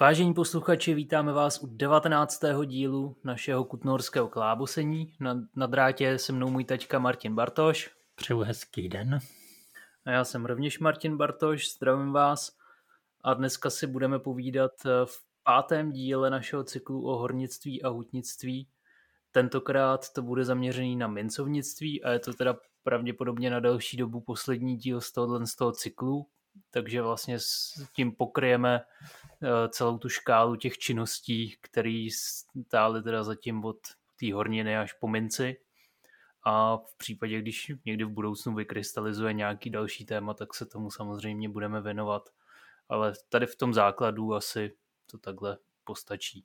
Vážení posluchači, vítáme vás u 19. dílu našeho kutnorského klábosení. Na, na drátě se mnou můj taťka Martin Bartoš. Přeju hezký den. A já jsem rovněž Martin Bartoš, zdravím vás. A dneska si budeme povídat v pátém díle našeho cyklu o hornictví a hutnictví. Tentokrát to bude zaměřený na mincovnictví a je to teda pravděpodobně na další dobu poslední díl z tohohle z toho cyklu, takže vlastně s tím pokryjeme eh, celou tu škálu těch činností, které stály teda zatím od té horniny až po minci. A v případě, když někdy v budoucnu vykrystalizuje nějaký další téma, tak se tomu samozřejmě budeme věnovat. Ale tady v tom základu asi to takhle postačí.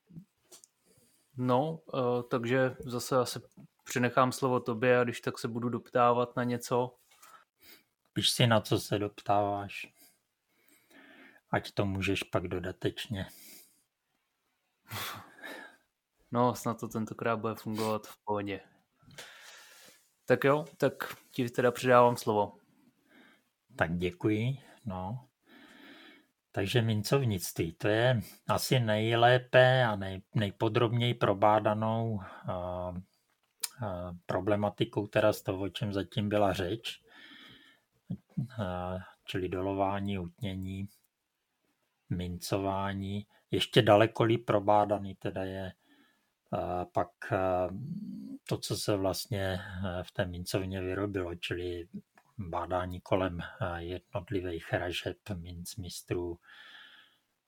No, eh, takže zase asi přenechám slovo tobě a když tak se budu doptávat na něco. Píš si, na co se doptáváš. Ať to můžeš pak dodatečně. No, snad to tentokrát bude fungovat v pohodě. Tak jo, tak ti teda předávám slovo. Tak děkuji, no. Takže mincovnictví, to je asi nejlépe a nej, nejpodrobněji probádanou uh, uh, problematikou teda z toho, o čem zatím byla řeč, uh, čili dolování, utnění, mincování. Ještě daleko líp probádaný teda je uh, pak uh, to, co se vlastně v té mincovně vyrobilo, čili bádání kolem eh, jednotlivých hražeb mistrů,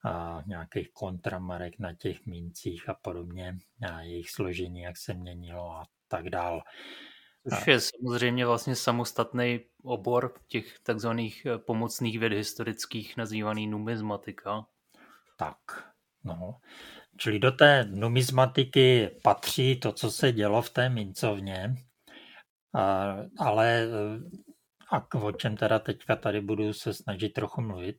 a nějakých kontramarek na těch mincích a podobně, a jejich složení, jak se měnilo a tak dál. Což je samozřejmě vlastně samostatný obor těch takzvaných eh, pomocných věd historických nazývaný numizmatika. Tak, no. Čili do té numizmatiky patří to, co se dělo v té mincovně, ale eh, a o čem teda teďka tady budu se snažit trochu mluvit.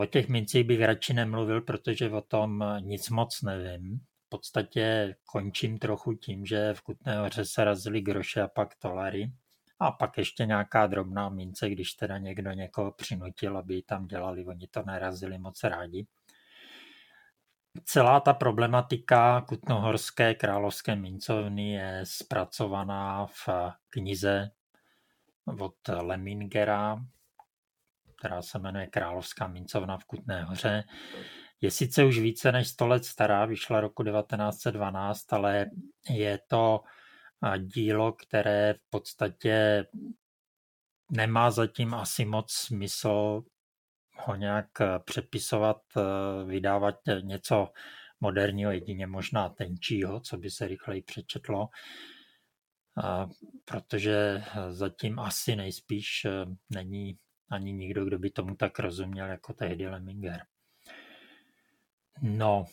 O těch mincích bych radši nemluvil, protože o tom nic moc nevím. Podstatě končím trochu tím, že v Kutné hoře se razily groše a pak tolary. A pak ještě nějaká drobná mince, když teda někdo někoho přinutil, aby ji tam dělali, oni to nerazili moc rádi. Celá ta problematika Kutnohorské královské mincovny je zpracovaná v knize od Lemingera, která se jmenuje Královská mincovna v Kutné hoře. Je sice už více než 100 let stará, vyšla roku 1912, ale je to dílo, které v podstatě nemá zatím asi moc smysl ho nějak přepisovat, vydávat něco moderního, jedině možná tenčího, co by se rychleji přečetlo protože zatím asi nejspíš není ani nikdo, kdo by tomu tak rozuměl jako tehdy Lemminger. No,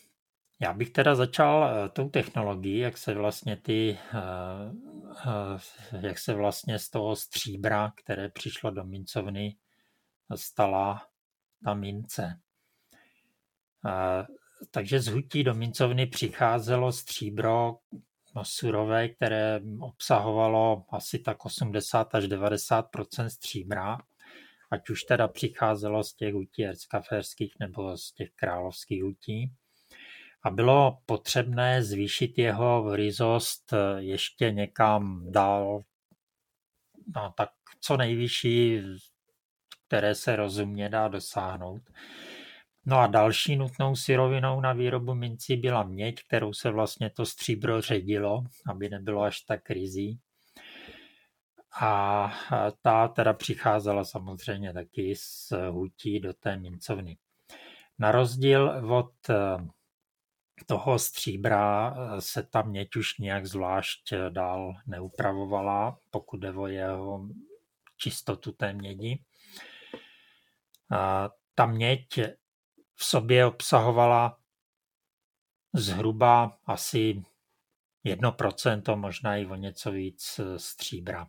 já bych teda začal eh, tou technologií, jak se vlastně ty, eh, jak se vlastně z toho stříbra, které přišlo do mincovny, stala ta mince. Takže z hutí do mincovny přicházelo stříbro, No, surové, které obsahovalo asi tak 80 až 90% stříbra, ať už teda přicházelo z těch hutí erckaférských nebo z těch královských hutí. A bylo potřebné zvýšit jeho ryzost ještě někam dál, no, tak co nejvyšší, které se rozumně dá dosáhnout. No a další nutnou syrovinou na výrobu mincí byla měď, kterou se vlastně to stříbro ředilo, aby nebylo až tak rizí. A ta teda přicházela samozřejmě taky z hutí do té mincovny. Na rozdíl od eh, toho stříbra eh, se ta měď už nějak zvlášť dál neupravovala, pokud jde o jeho čistotu té mědi. A ta měď v sobě obsahovala zhruba asi 1%, možná i o něco víc stříbra.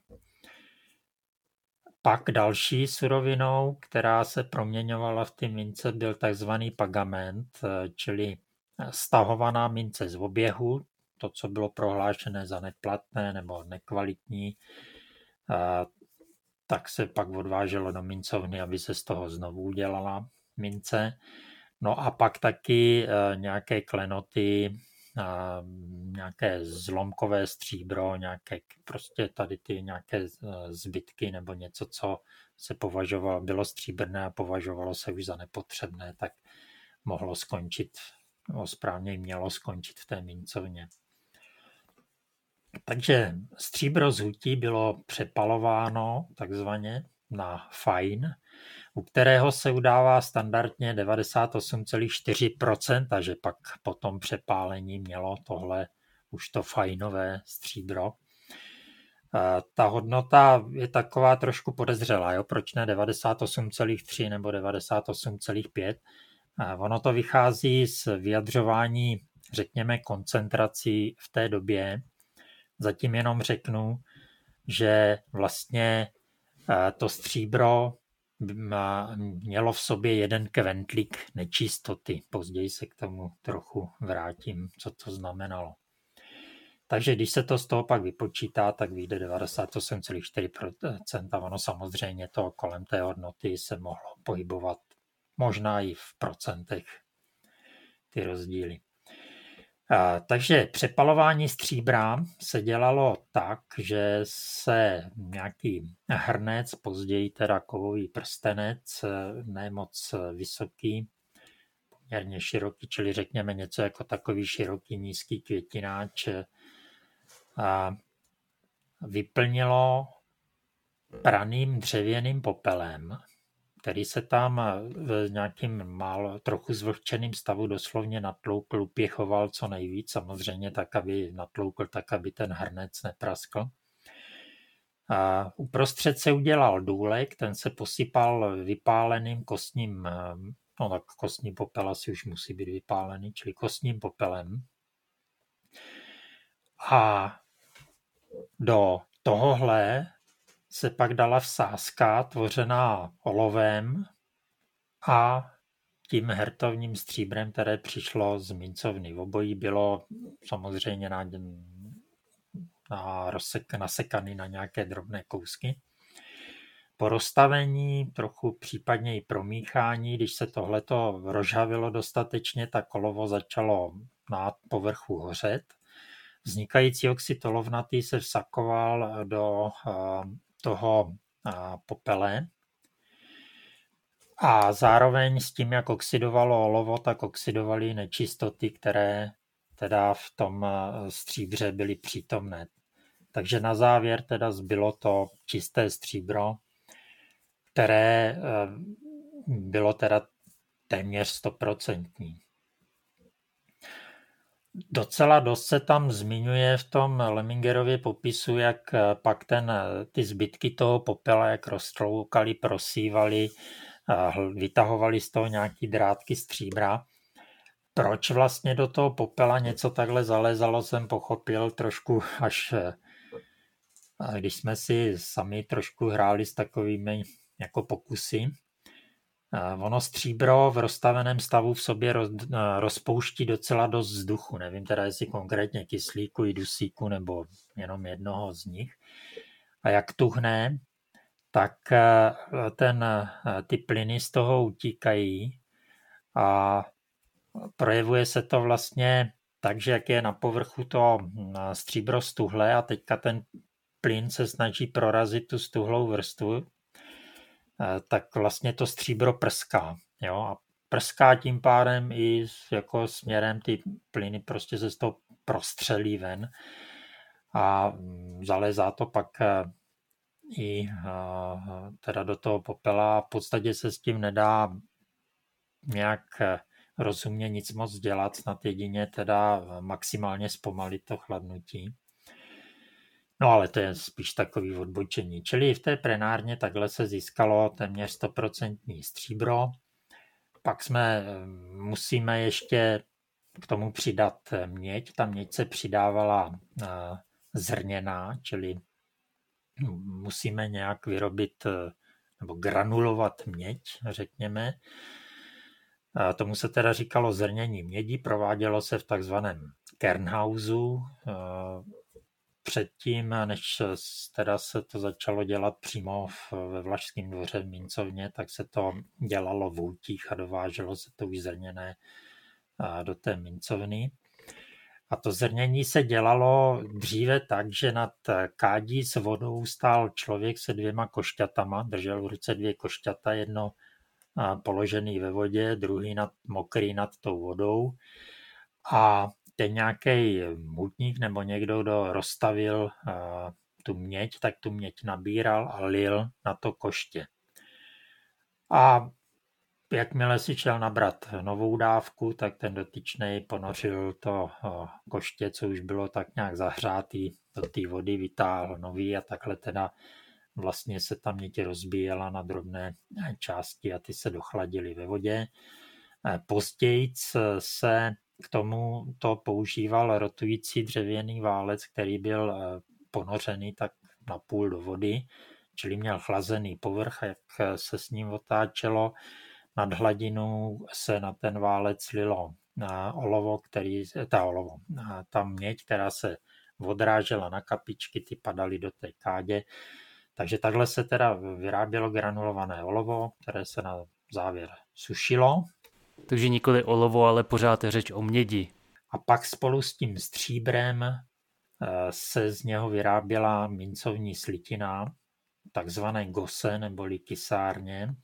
Pak další surovinou, která se proměňovala v ty mince, byl takzvaný pagament, eh, čili stahovaná mince z oběhu, to, co bylo prohlášené za neplatné nebo nekvalitní, eh, tak se pak odváželo do mincovny, aby se z toho znovu udělala mince. No a pak taky nějaké klenoty, nějaké zlomkové stříbro, nějaké prostě tady ty nějaké zbytky nebo něco, co se považovalo, bylo stříbrné a považovalo se už za nepotřebné, tak mohlo skončit, no správně mělo skončit v té mincovně. Takže stříbro z hutí bylo přepalováno takzvaně na fajn, u kterého se udává standardně 98,4%, že pak po tom přepálení mělo tohle už to fajnové stříbro. Ta hodnota je taková trošku podezřelá, jo? proč ne 98,3 nebo 98,5. Ono to vychází z vyjadřování, řekněme, koncentrací v té době. Zatím jenom řeknu, že vlastně to stříbro mělo v sobě jeden kventlík nečistoty. Později se k tomu trochu vrátím, co to znamenalo. Takže když se to z toho pak vypočítá, tak vyjde 98,4%. A ono samozřejmě to kolem té hodnoty se mohlo pohybovat možná i v procentech ty rozdíly. Takže přepalování stříbra se dělalo tak, že se nějaký hrnec, později teda kovový prstenec, ne moc vysoký, poměrně široký, čili řekněme něco jako takový široký nízký květináč, a vyplnilo praným dřevěným popelem, který se tam v nějakým málo, trochu zvlhčeným stavu doslovně natloukl, upěchoval co nejvíc, samozřejmě tak, aby natloukl tak, aby ten hrnec nepraskl. A uprostřed se udělal důlek, ten se posypal vypáleným kostním, no tak kostní popel asi už musí být vypálený, čili kostním popelem. A do tohohle se pak dala vsázka tvořená olovem a tím hertovním stříbrem, které přišlo z mincovny. Obojí bylo samozřejmě na, na rozsek, nasekaný na nějaké drobné kousky. Po rozstavení, trochu případně i promíchání, když se tohleto rozžavilo dostatečně, tak olovo začalo na povrchu hořet Vznikající oxid olovnatý se vsakoval do eh, toho popele a zároveň s tím, jak oxidovalo olovo, tak oxidovaly nečistoty, které teda v tom stříbře byly přítomné. Takže na závěr teda zbylo to čisté stříbro, které bylo teda téměř stoprocentní. Docela dost se tam zmiňuje v tom Lemingerově popisu, jak eh, pak ten, eh, ty zbytky toho popela, jak roztloukali, prosívali, vytahovali z toho nějaký drátky stříbra. Proč vlastně do toho popela něco takhle zalezalo, jsem pochopil trošku až eh, když jsme si sami trošku hráli s takovými jako pokusy. Ono stříbro v rozstaveném stavu v sobě roz, rozpouští docela dost vzduchu. Nevím teda, jestli konkrétně kyslíku i dusíku nebo jenom jednoho z nich. A jak tuhne, tak e, ten, ty plyny z toho utíkají a projevuje se to vlastně tak, že jak je na povrchu to stříbro stuhle a teďka ten plyn se snaží prorazit tu stuhlou vrstvu, Eh, tak vlastně to stříbro prská. Jo? A prská tím pádem i jako směrem ty plyny prostě se z toho prostřelí ven a mm, zalezá to pak eh, i eh, teda do toho popela v podstatě se s tím nedá nějak rozumně nic moc dělat, snad jedině teda maximálně zpomalit to chladnutí. No ale to je spíš takový odbočení. Čili v té prenárně takhle se získalo téměř 100% stříbro. Pak jsme, eh, musíme ještě k tomu přidat měď. Ta měď se přidávala eh, zrněná, čili musíme nějak vyrobit eh, nebo granulovat měď, řekněme. Tomu se teda říkalo zrnění mědi, provádělo se v takzvaném Kernhausu, předtím, než teda se to začalo dělat přímo ve Vlašském dvoře v Mincovně, tak se to dělalo v útích a dováželo se to už zrněné do té mincovny. A to zrnění se dělalo dříve tak, že nad kádí s vodou stál člověk se dvěma košťatama, držel v ruce dvě košťata, jedno položený ve vodě, druhý nad, mokrý nad tou vodou. A ten nějaký mutník nebo někdo, kdo rozstavil tu měď, tak tu měď nabíral a lil na to koště. A jakmile si šel nabrat novou dávku, tak ten dotyčný ponořil to koště, co už bylo tak nějak zahřátý, do té vody vytáhl nový a takhle teda vlastně se tam měť rozbíjela na drobné části a ty se dochladily ve vodě. Později se k tomu to používal rotující dřevěný válec, který byl ponořený tak na půl do vody, čili měl chlazený povrch, jak se s ním otáčelo nad hladinou se na ten válec lilo na olovo, který, ta olovo, ta měď, která se odrážela na kapičky, ty padaly do té kádě. Takže takhle se teda vyrábělo granulované olovo, které se na závěr sušilo. Takže nikoli olovo, ale pořád je řeč o mědi. A pak spolu s tím stříbrem eh, se z něho vyráběla mincovní slitina, takzvané gose neboli kysárně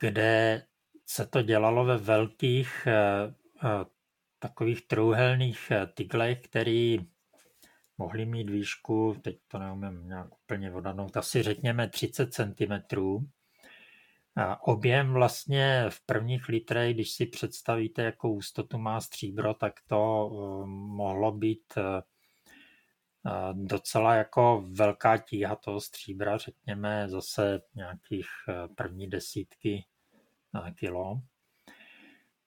kde se to dělalo ve velkých eh, eh, takových trouhelných tyglech, který mohly mít výšku, teď to neumím nějak úplně odhadnout, asi řekněme 30 cm. Objem vlastně v prvních litrech, když si představíte, jakou ústotu má stříbro, tak to mohlo být docela jako velká tíha toho stříbra, řekněme zase nějakých první desítky kilo.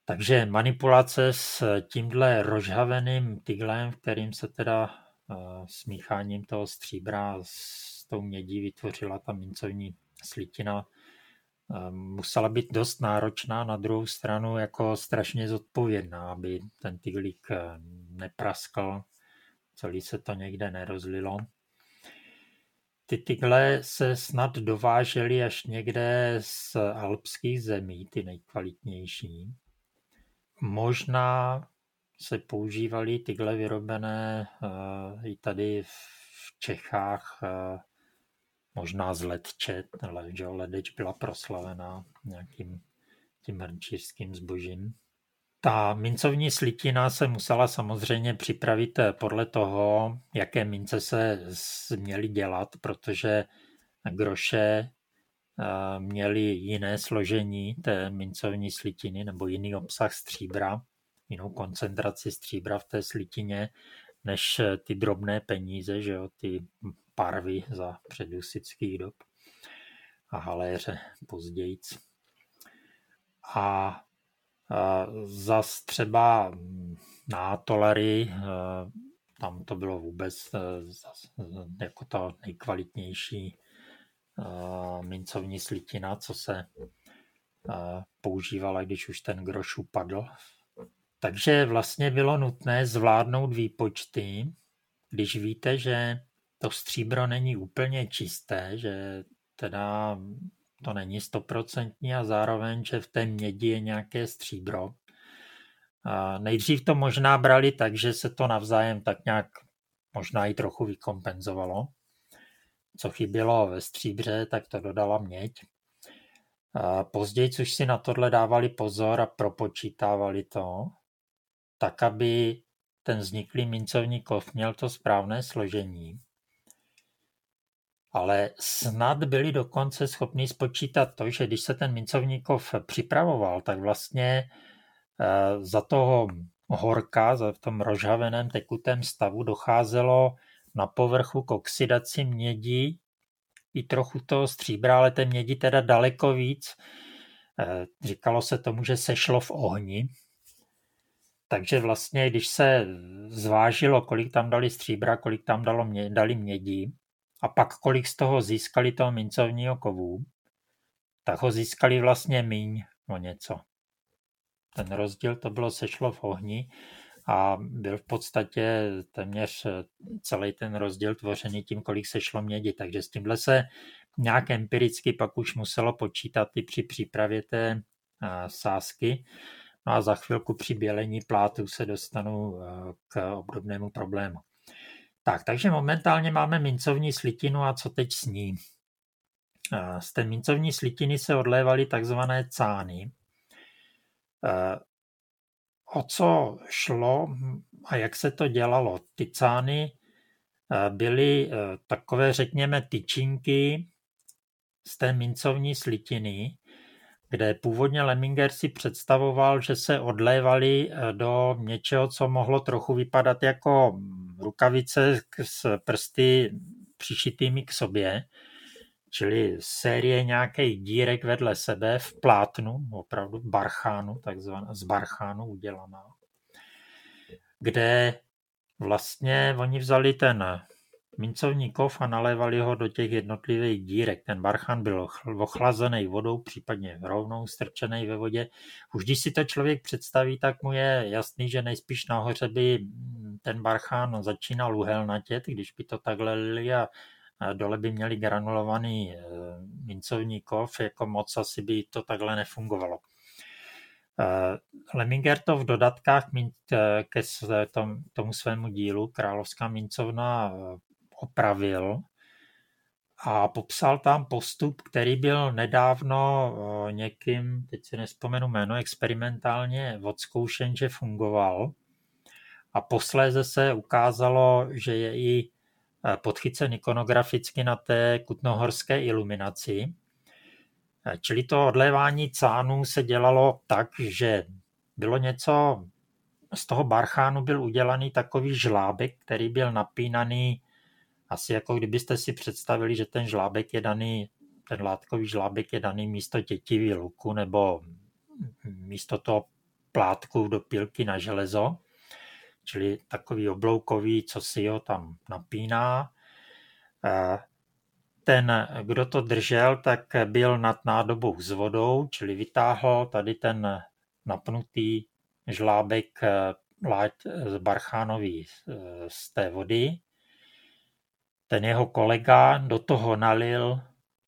Takže manipulace s tímhle rozhaveným tyglem, kterým se teda smícháním toho stříbra s tou mědí vytvořila ta mincovní slitina, musela být dost náročná, na druhou stranu jako strašně zodpovědná, aby ten tyglík nepraskl, celý se to někde nerozlilo. Ty tygle se snad dovážely až někde z alpských zemí, ty nejkvalitnější. Možná se používaly tygle vyrobené uh, i tady v Čechách, uh, možná z Letče, že Ledeč byla proslavená nějakým tím hrnčířským zbožím. Ta mincovní slitina se musela samozřejmě připravit eh, podle toho, jaké mince se měly dělat, protože groše eh, měly jiné složení té mincovní slitiny nebo jiný obsah stříbra, jinou koncentraci stříbra v té slitině, než eh, ty drobné peníze, že jo, ty parvy za předusických dob a haléře později. A Zas třeba eh, tam to bylo vůbec eh, jako ta nejkvalitnější eh, mincovní slitina, co se používala, když už ten groš upadl. Takže vlastně bylo nutné zvládnout výpočty, když víte, že to stříbro není úplně čisté, že teda to není stoprocentní a zároveň, že v té mědi je nějaké stříbro. A nejdřív to možná brali tak, že se to navzájem tak nějak možná i trochu vykompenzovalo. Co chybělo ve stříbře, tak to dodala měď. A později, což si na tohle dávali pozor a propočítávali to, tak aby ten vzniklý mincovní kov měl to správné složení ale snad byli dokonce schopni spočítat to, že když se ten mincovníkov připravoval, tak vlastně eh, za toho horka, za v tom rozhaveném tekutém stavu docházelo na povrchu k oxidaci mědi i trochu toho stříbra, ale té mědi teda daleko víc. Eh, říkalo se tomu, že se šlo v ohni. Takže vlastně, když se zvážilo, kolik tam dali stříbra, kolik tam dalo mě, dali mědi, a pak kolik z toho získali toho mincovního kovu, tak ho získali vlastně míň o něco. Ten rozdíl to bylo sešlo v ohni a byl v podstatě téměř celý ten rozdíl tvořený tím, kolik se šlo mědi. Takže s tímhle se nějak empiricky pak už muselo počítat i při přípravě té sásky. No a za chvilku při bělení plátu se dostanu k obdobnému problému. Tak, takže momentálně máme mincovní slitinu a co teď s ní? Z té mincovní slitiny se odlévaly takzvané cány. O co šlo a jak se to dělalo? Ty cány byly takové, řekněme, tyčinky z té mincovní slitiny, kde původně Lemminger si představoval, že se odlévali do něčeho, co mohlo trochu vypadat jako rukavice s prsty přišitými k sobě, čili série nějakých dírek vedle sebe v plátnu, opravdu barchánu, takzvaná, z barchánu udělaná, kde vlastně oni vzali ten mincovní kov a nalévali ho do těch jednotlivých dírek. Ten barchan byl ochlazený vodou, případně rovnou strčený ve vodě. Už když si to člověk představí, tak mu je jasný, že nejspíš nahoře by ten barchán začínal uhelnatět, když by to takhle lili a dole by měli granulovaný eh, mincovní kov, jako moc asi by to takhle nefungovalo. Eh, Lemminger to v dodatkách eh, ke tomu svému dílu Královská mincovna opravil a popsal tam postup, který byl nedávno někým, teď si nespomenu jméno, experimentálně odzkoušen, že fungoval. A posléze se ukázalo, že je i podchycen ikonograficky na té kutnohorské iluminaci. Čili to odlévání cánů se dělalo tak, že bylo něco, z toho barchánu byl udělaný takový žlábek, který byl napínaný asi jako kdybyste si představili, že ten žlábek je daný, ten látkový žlábek je daný místo tětivý luku nebo místo toho plátku do pilky na železo, čili takový obloukový, co si ho tam napíná. Ten, kdo to držel, tak byl nad nádobou s vodou, čili vytáhl tady ten napnutý žlábek láť z barchánový z té vody ten jeho kolega do toho nalil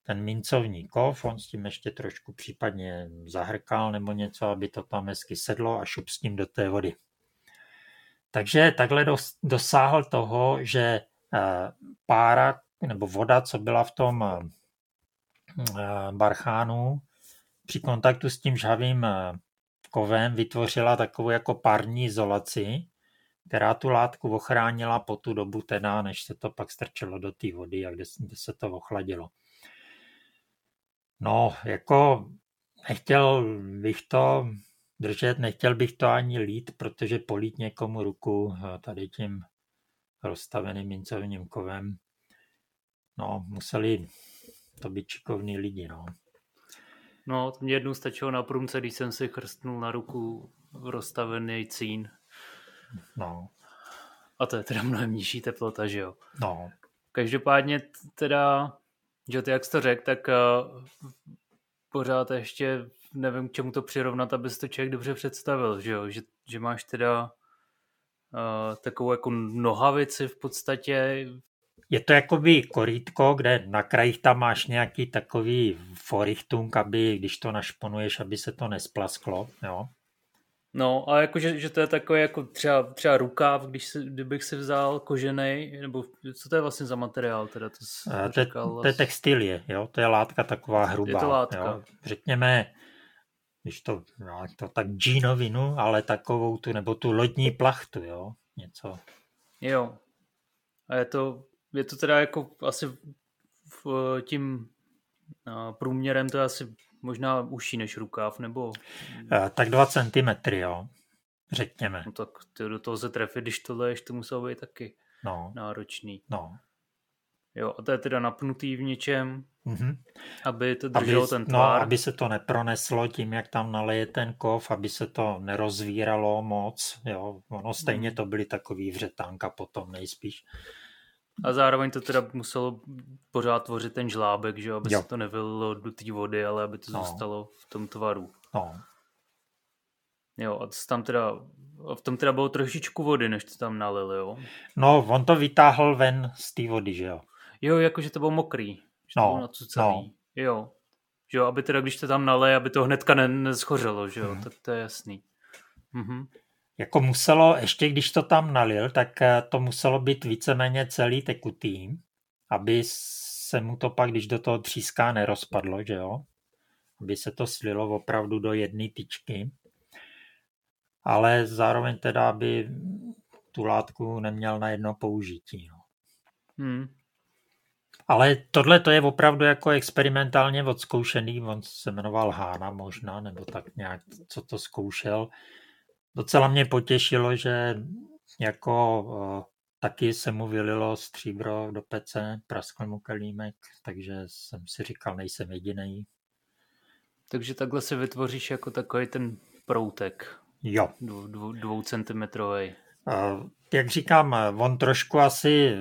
ten mincovní kov, on s tím ještě trošku případně zahrkal nebo něco, aby to tam hezky sedlo a šup s tím do té vody. Takže takhle dosáhl toho, že eh, pára nebo voda, co byla v tom eh, barchánu, při kontaktu s tím žhavým eh, kovem vytvořila takovou jako parní izolaci, která tu látku ochránila po tu dobu teda, než se to pak strčilo do té vody a kde, kde se to ochladilo. No, jako nechtěl bych to držet, nechtěl bych to ani lít, protože polít někomu ruku eh, tady tím rozstaveným mincovním kovem, no, museli to být šikovní lidi, no. No, mě jednou stačilo na průmce, když jsem si chrstnul na ruku rozstavený cín No. A to je teda mnohem nižší teplota, že jo? No. Každopádně teda, že ty jak jsi to řekl, tak uh, pořád ještě nevím, k čemu to přirovnat, aby si to člověk dobře představil, že jo? Že, že máš teda uh, takovou jako nohavici v podstatě. Je to jakoby korítko, kde na krajích tam máš nějaký takový forichtung, aby když to našponuješ, aby se to nesplasklo, jo? No, a jako, že, to je takový jako třeba, třeba rukáv, když si, kdybych si vzal kožený, nebo co to je vlastně za materiál teda? To, to, říkal, to je textilie, jo, to je látka taková hrubá. Je to látka. Jo. Řekněme, když to, no, to tak džínovinu, ale takovou tu, nebo tu lodní plachtu, jo, něco. Jo. A je to, je to teda jako asi v, tím průměrem to je asi možná užší než rukáv, nebo... Eh, tak 2 cm, jo, řekněme. No tak ty do toho se trefit, když to leješ, to muselo být taky no. náročný. No. Jo, a to je teda napnutý v něčem, mm-hmm. aby to drželo aby, ten no, tvar. No, aby se to neproneslo tím, jak tam naleje ten kov, aby se to nerozvíralo moc, jo. Ono stejně mm. to byly takový vřetánka potom nejspíš. A zároveň to teda muselo pořád tvořit ten žlábek, že aby jo. se to nevylilo do té vody, ale aby to no. zůstalo v tom tvaru. No. Jo, a tam teda, v tom teda bylo trošičku vody, než to tam nalili, jo? No, on to vytáhl ven z té vody, že jo? Jo, jakože to bylo mokrý. Že no, to bylo nacucaný. No. Jo. Že jo, aby teda, když to tam nalej, aby to hnedka ne, neschořelo, že jo? Hmm. Tak to je jasný. Mhm. Jako muselo, ještě když to tam nalil, tak eh, to muselo být víceméně celý tekutý, aby se mu to pak, když do toho tříská, nerozpadlo, že jo? Aby se to slilo opravdu do jedné tyčky. Ale zároveň teda, aby tu látku neměl na jedno použití. No. Hmm. Ale tohle to je opravdu jako experimentálně odzkoušený. On se jmenoval Hána možná, nebo tak nějak, co to zkoušel. Docela mě potěšilo, že jako uh, taky se mu vylilo stříbro do pece, praskl mu kelímek, takže jsem si říkal, nejsem jediný. Takže takhle se vytvoříš jako takový ten proutek. Jo. Dvou, dvou, dvoucentimetrový. Uh, jak říkám, on trošku asi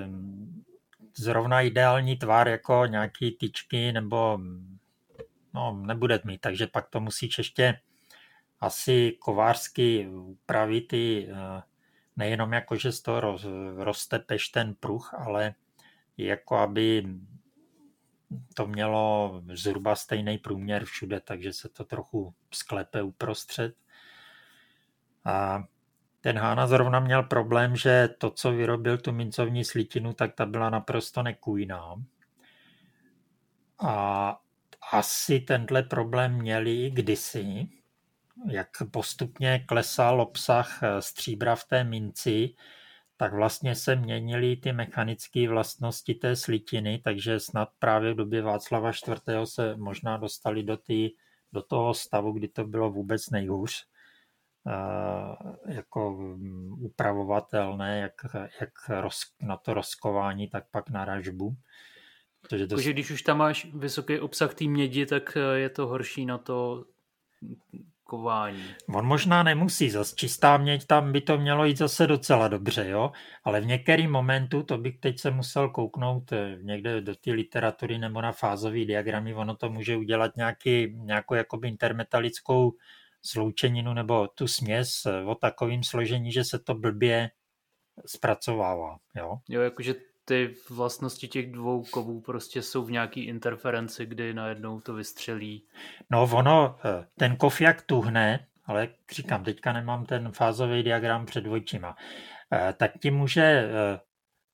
zrovna ideální tvar jako nějaký tyčky nebo no, nebude mít, takže pak to musíš ještě asi kovářsky upravit i eh, nejenom jako, že z toho roztepeš ten pruh, ale jako aby to mělo zhruba stejný průměr všude, takže se to trochu sklepe uprostřed. A ten Hána zrovna měl problém, že to, co vyrobil tu mincovní slitinu, tak ta byla naprosto nekůjná. A asi tenhle problém měli i kdysi, jak postupně klesal obsah eh, stříbra v té minci, tak vlastně se měnily ty mechanické vlastnosti té slitiny, takže snad právě v době Václava IV. se možná dostali do, tý, do toho stavu, kdy to bylo vůbec nejhůř eh, jako mm, upravovatelné, jak, jak roz, na to rozkování, tak pak na ražbu. Protože to... Když už tam máš vysoký obsah té mědi, tak eh, je to horší na to kování. On možná nemusí, zase čistá měď tam by to mělo jít zase docela dobře, jo? ale v některém momentu, to bych teď se musel kouknout eh, někde do té literatury nebo na fázové diagramy, ono to může udělat nějaký, nějakou jakoby intermetalickou sloučeninu nebo tu směs eh, o takovým složení, že se to blbě zpracovává. Jo, jo jakože ty vlastnosti těch dvou kovů prostě jsou v nějaký interferenci, kdy najednou to vystřelí. No ono, eh, ten kov jak tuhne, ale říkám, teďka nemám ten fázový diagram před očima, eh, tak ti může eh,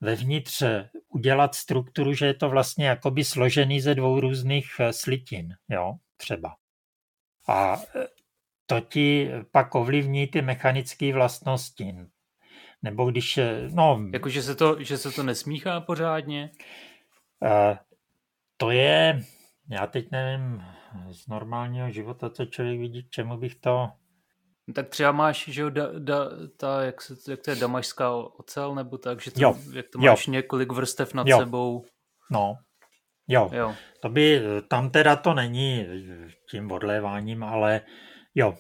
vevnitř udělat strukturu, že je to vlastně jakoby složený ze dvou různých slitin, jo, třeba. A to ti pak ovlivní ty mechanické vlastnosti. Nebo když, eh, no... Jako, že se to, že se to nesmíchá pořádně? Uh, to je, já teď nevím, z normálního života, co člověk vidí, k čemu bych to... Tak třeba máš, že jo, da, da, ta, jak, se, jak to je damašská ocel, nebo tak, že to, jo. jak to máš jo. několik vrstev nad jo. sebou. No, jo. jo. To by, tam teda to není tím odléváním, ale jo,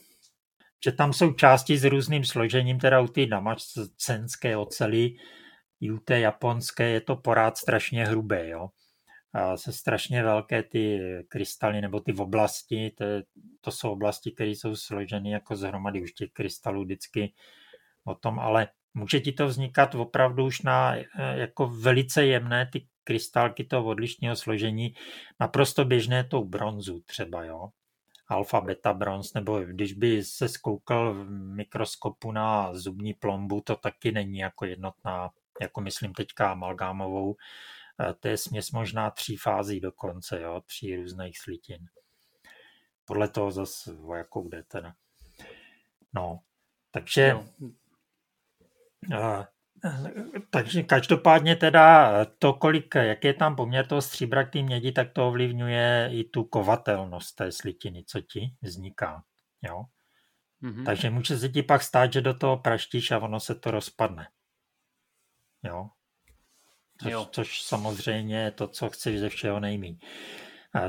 že tam jsou části s různým složením, teda u té damacenské oceli, i u té japonské je to porád strašně hrubé, jo. A se strašně velké ty krystaly nebo ty oblasti, to, to jsou oblasti, které jsou složeny jako zhromady už těch krystalů vždycky o tom, ale může ti to vznikat opravdu už na eh, jako velice jemné ty krystalky toho odlišného složení, naprosto běžné tou bronzu třeba, jo alfa, beta, bronz, nebo když by se skoukal v mikroskopu na zubní plombu, to taky není jako jednotná, jako myslím teďka amalgámovou, eh, to je směs možná tří fází dokonce, jo, tří různých slitin. Podle toho zase, o jakou jde teda. No, takže no. Takže každopádně teda to, kolik, jak je tam poměr toho stříbra k té mědi, tak to ovlivňuje i tu kovatelnost té slitiny, co ti vzniká. Jo? Mm-hmm. Takže může se ti pak stát, že do toho praštíš a ono se to rozpadne. Jo? Což, jo. což samozřejmě je to, co chceš ze všeho nejmí.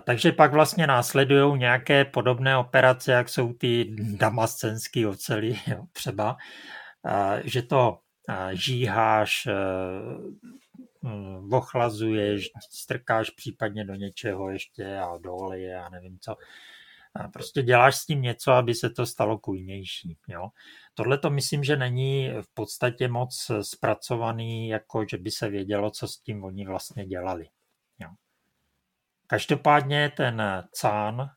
Takže pak vlastně následují nějaké podobné operace, jak jsou ty damascenské ocely, jo, třeba, že to žíháš, eh, hm, ochlazuješ, strkáš případně do něčeho ještě a do oleje a nevím co. A prostě děláš s tím něco, aby se to stalo kujnější. Tohle to myslím, že není v podstatě moc zpracovaný, jako že by se vědělo, co s tím oni vlastně dělali. Jo? Každopádně ten cán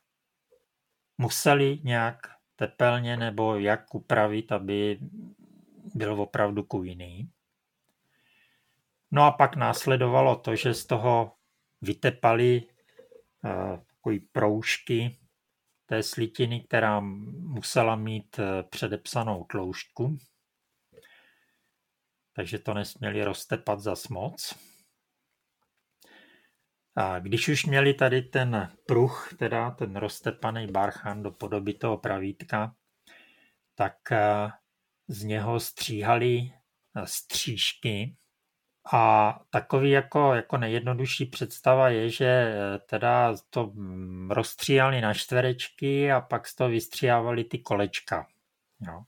museli nějak tepelně nebo jak upravit, aby byl opravdu kujný. No a pak následovalo to, že z toho vytepali uh, takový proužky té slitiny, která musela mít uh, předepsanou tloušťku. Takže to nesměli roztepat za moc. A když už měli tady ten pruh, teda ten roztepaný barchan do podoby toho pravítka, tak uh, z něho stříhali střížky a takový jako, jako nejjednodušší představa je, že eh, teda to mm, rozstříhali na čtverečky a pak z toho vystříhávali ty kolečka. Jo.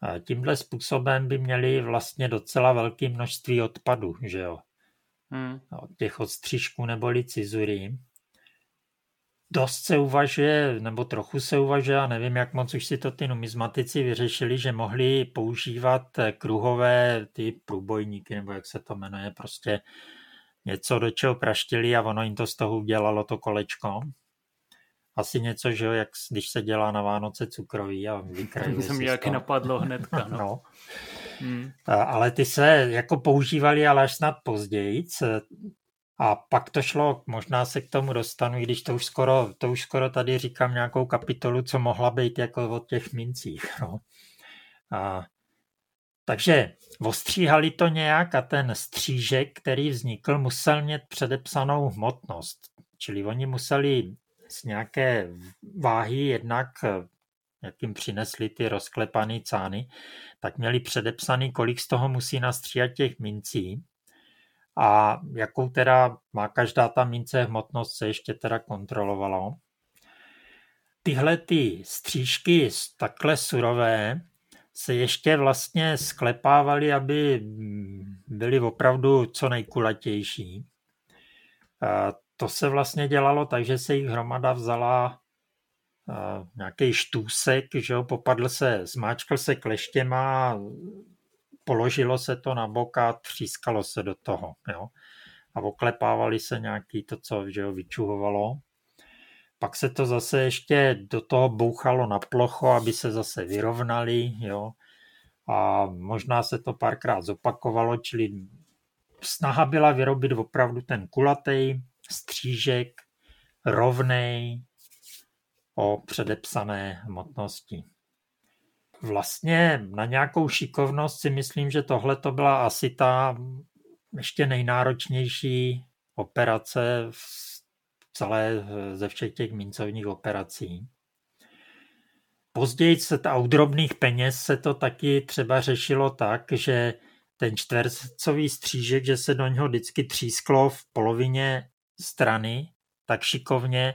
A tímhle způsobem by měli vlastně docela velké množství odpadu, že jo. Hmm. Od těch odstřížků neboli cizury dost se uvažuje, nebo trochu se uvažuje, a nevím, jak moc už si to ty numizmatici vyřešili, že mohli používat eh, kruhové ty průbojníky, nebo jak se to jmenuje, prostě něco, do čeho praštili a ono jim to z toho udělalo to kolečko. Asi něco, že jo, jak když se dělá na Vánoce cukroví a vykrajuje se mi jaký napadlo hnedka, no. no. Hmm. Ale ty se jako používali ale až snad později. A pak to šlo, možná se k tomu dostanu, když to už skoro, to už skoro tady říkám nějakou kapitolu, co mohla být jako o těch mincích. No. A, takže ostříhali to nějak a ten střížek, který vznikl, musel mít předepsanou hmotnost. Čili oni museli z nějaké váhy jednak, jak jim přinesli ty rozklepané cány, tak měli předepsaný, kolik z toho musí nastříhat těch mincí a jakou teda má každá ta mince hmotnost se ještě teda kontrolovalo. Tyhle ty střížky takhle surové se ještě vlastně sklepávaly, aby byly opravdu co nejkulatější. A to se vlastně dělalo tak, že se jich hromada vzala nějaký štůsek, že jo, popadl se, zmáčkl se kleštěma, položilo se to na bok a třískalo se do toho. Jo? A oklepávali se nějaký to, co že jo, vyčuhovalo. Pak se to zase ještě do toho bouchalo na plocho, aby se zase vyrovnali. Jo? A možná se to párkrát zopakovalo, čili snaha byla vyrobit opravdu ten kulatý střížek, rovnej, o předepsané hmotnosti vlastně na nějakou šikovnost si myslím, že tohle to byla asi ta ještě nejnáročnější operace v celé ze všech těch mincovních operací. Později se ta, u drobných peněz se to taky třeba řešilo tak, že ten čtvercový střížek, že se do něho vždycky třísklo v polovině strany tak šikovně,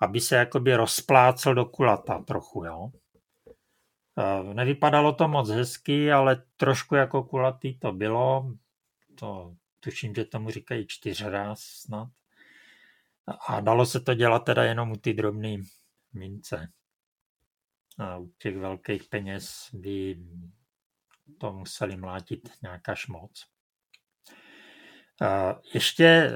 aby se jakoby rozplácel do kulata trochu, jo. Nevypadalo to moc hezky, ale trošku jako kulatý to bylo. To tuším, že tomu říkají čtyřráz snad. A dalo se to dělat teda jenom u ty drobné mince. A u těch velkých peněz by to museli mlátit nějaká šmoc. Ještě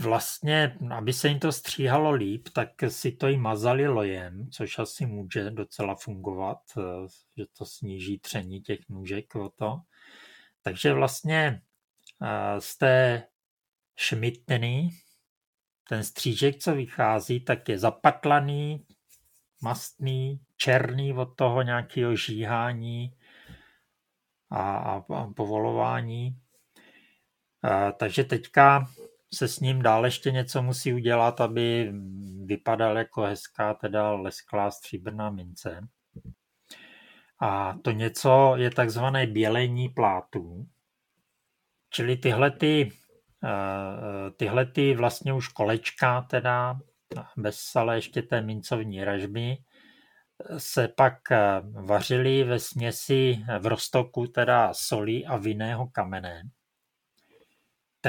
vlastně, aby se jim to stříhalo líp, tak si to i mazali lojem, což asi může docela fungovat, eh, že to sníží tření těch nůžek o to. Takže vlastně eh, z té šmitny, ten střížek, co vychází, tak je zapatlaný, mastný, černý od toho nějakého žíhání a, a, a povolování. A, eh, takže teďka se s ním dál ještě něco musí udělat, aby vypadal jako hezká, teda lesklá stříbrná mince. A to něco je takzvané bělení plátů. Čili tyhle ty, eh, tyhle ty vlastně už kolečka, teda bez ale ještě té mincovní ražby, se pak eh, vařily ve směsi v roztoku teda soli a vinného kamene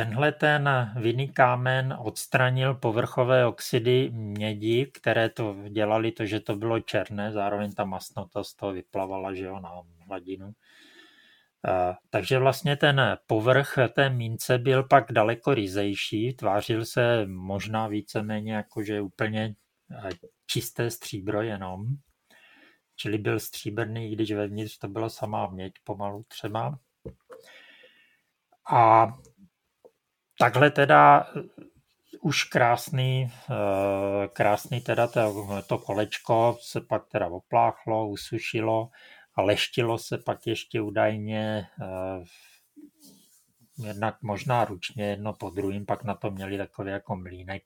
tenhle ten vinný kámen odstranil povrchové oxidy mědi, které to dělali to, že to bylo černé, zároveň ta masnota z toho vyplavala že jo, na hladinu. Takže vlastně ten povrch té mince byl pak daleko ryzejší, tvářil se možná víceméně jakože úplně čisté stříbro jenom. Čili byl stříbrný, když vevnitř to byla samá měď pomalu třeba. A takhle teda už krásný, krásný teda to, to kolečko se pak teda opláchlo, usušilo a leštilo se pak ještě údajně eh, jednak možná ručně jedno po druhým, pak na to měli takový jako mlínek,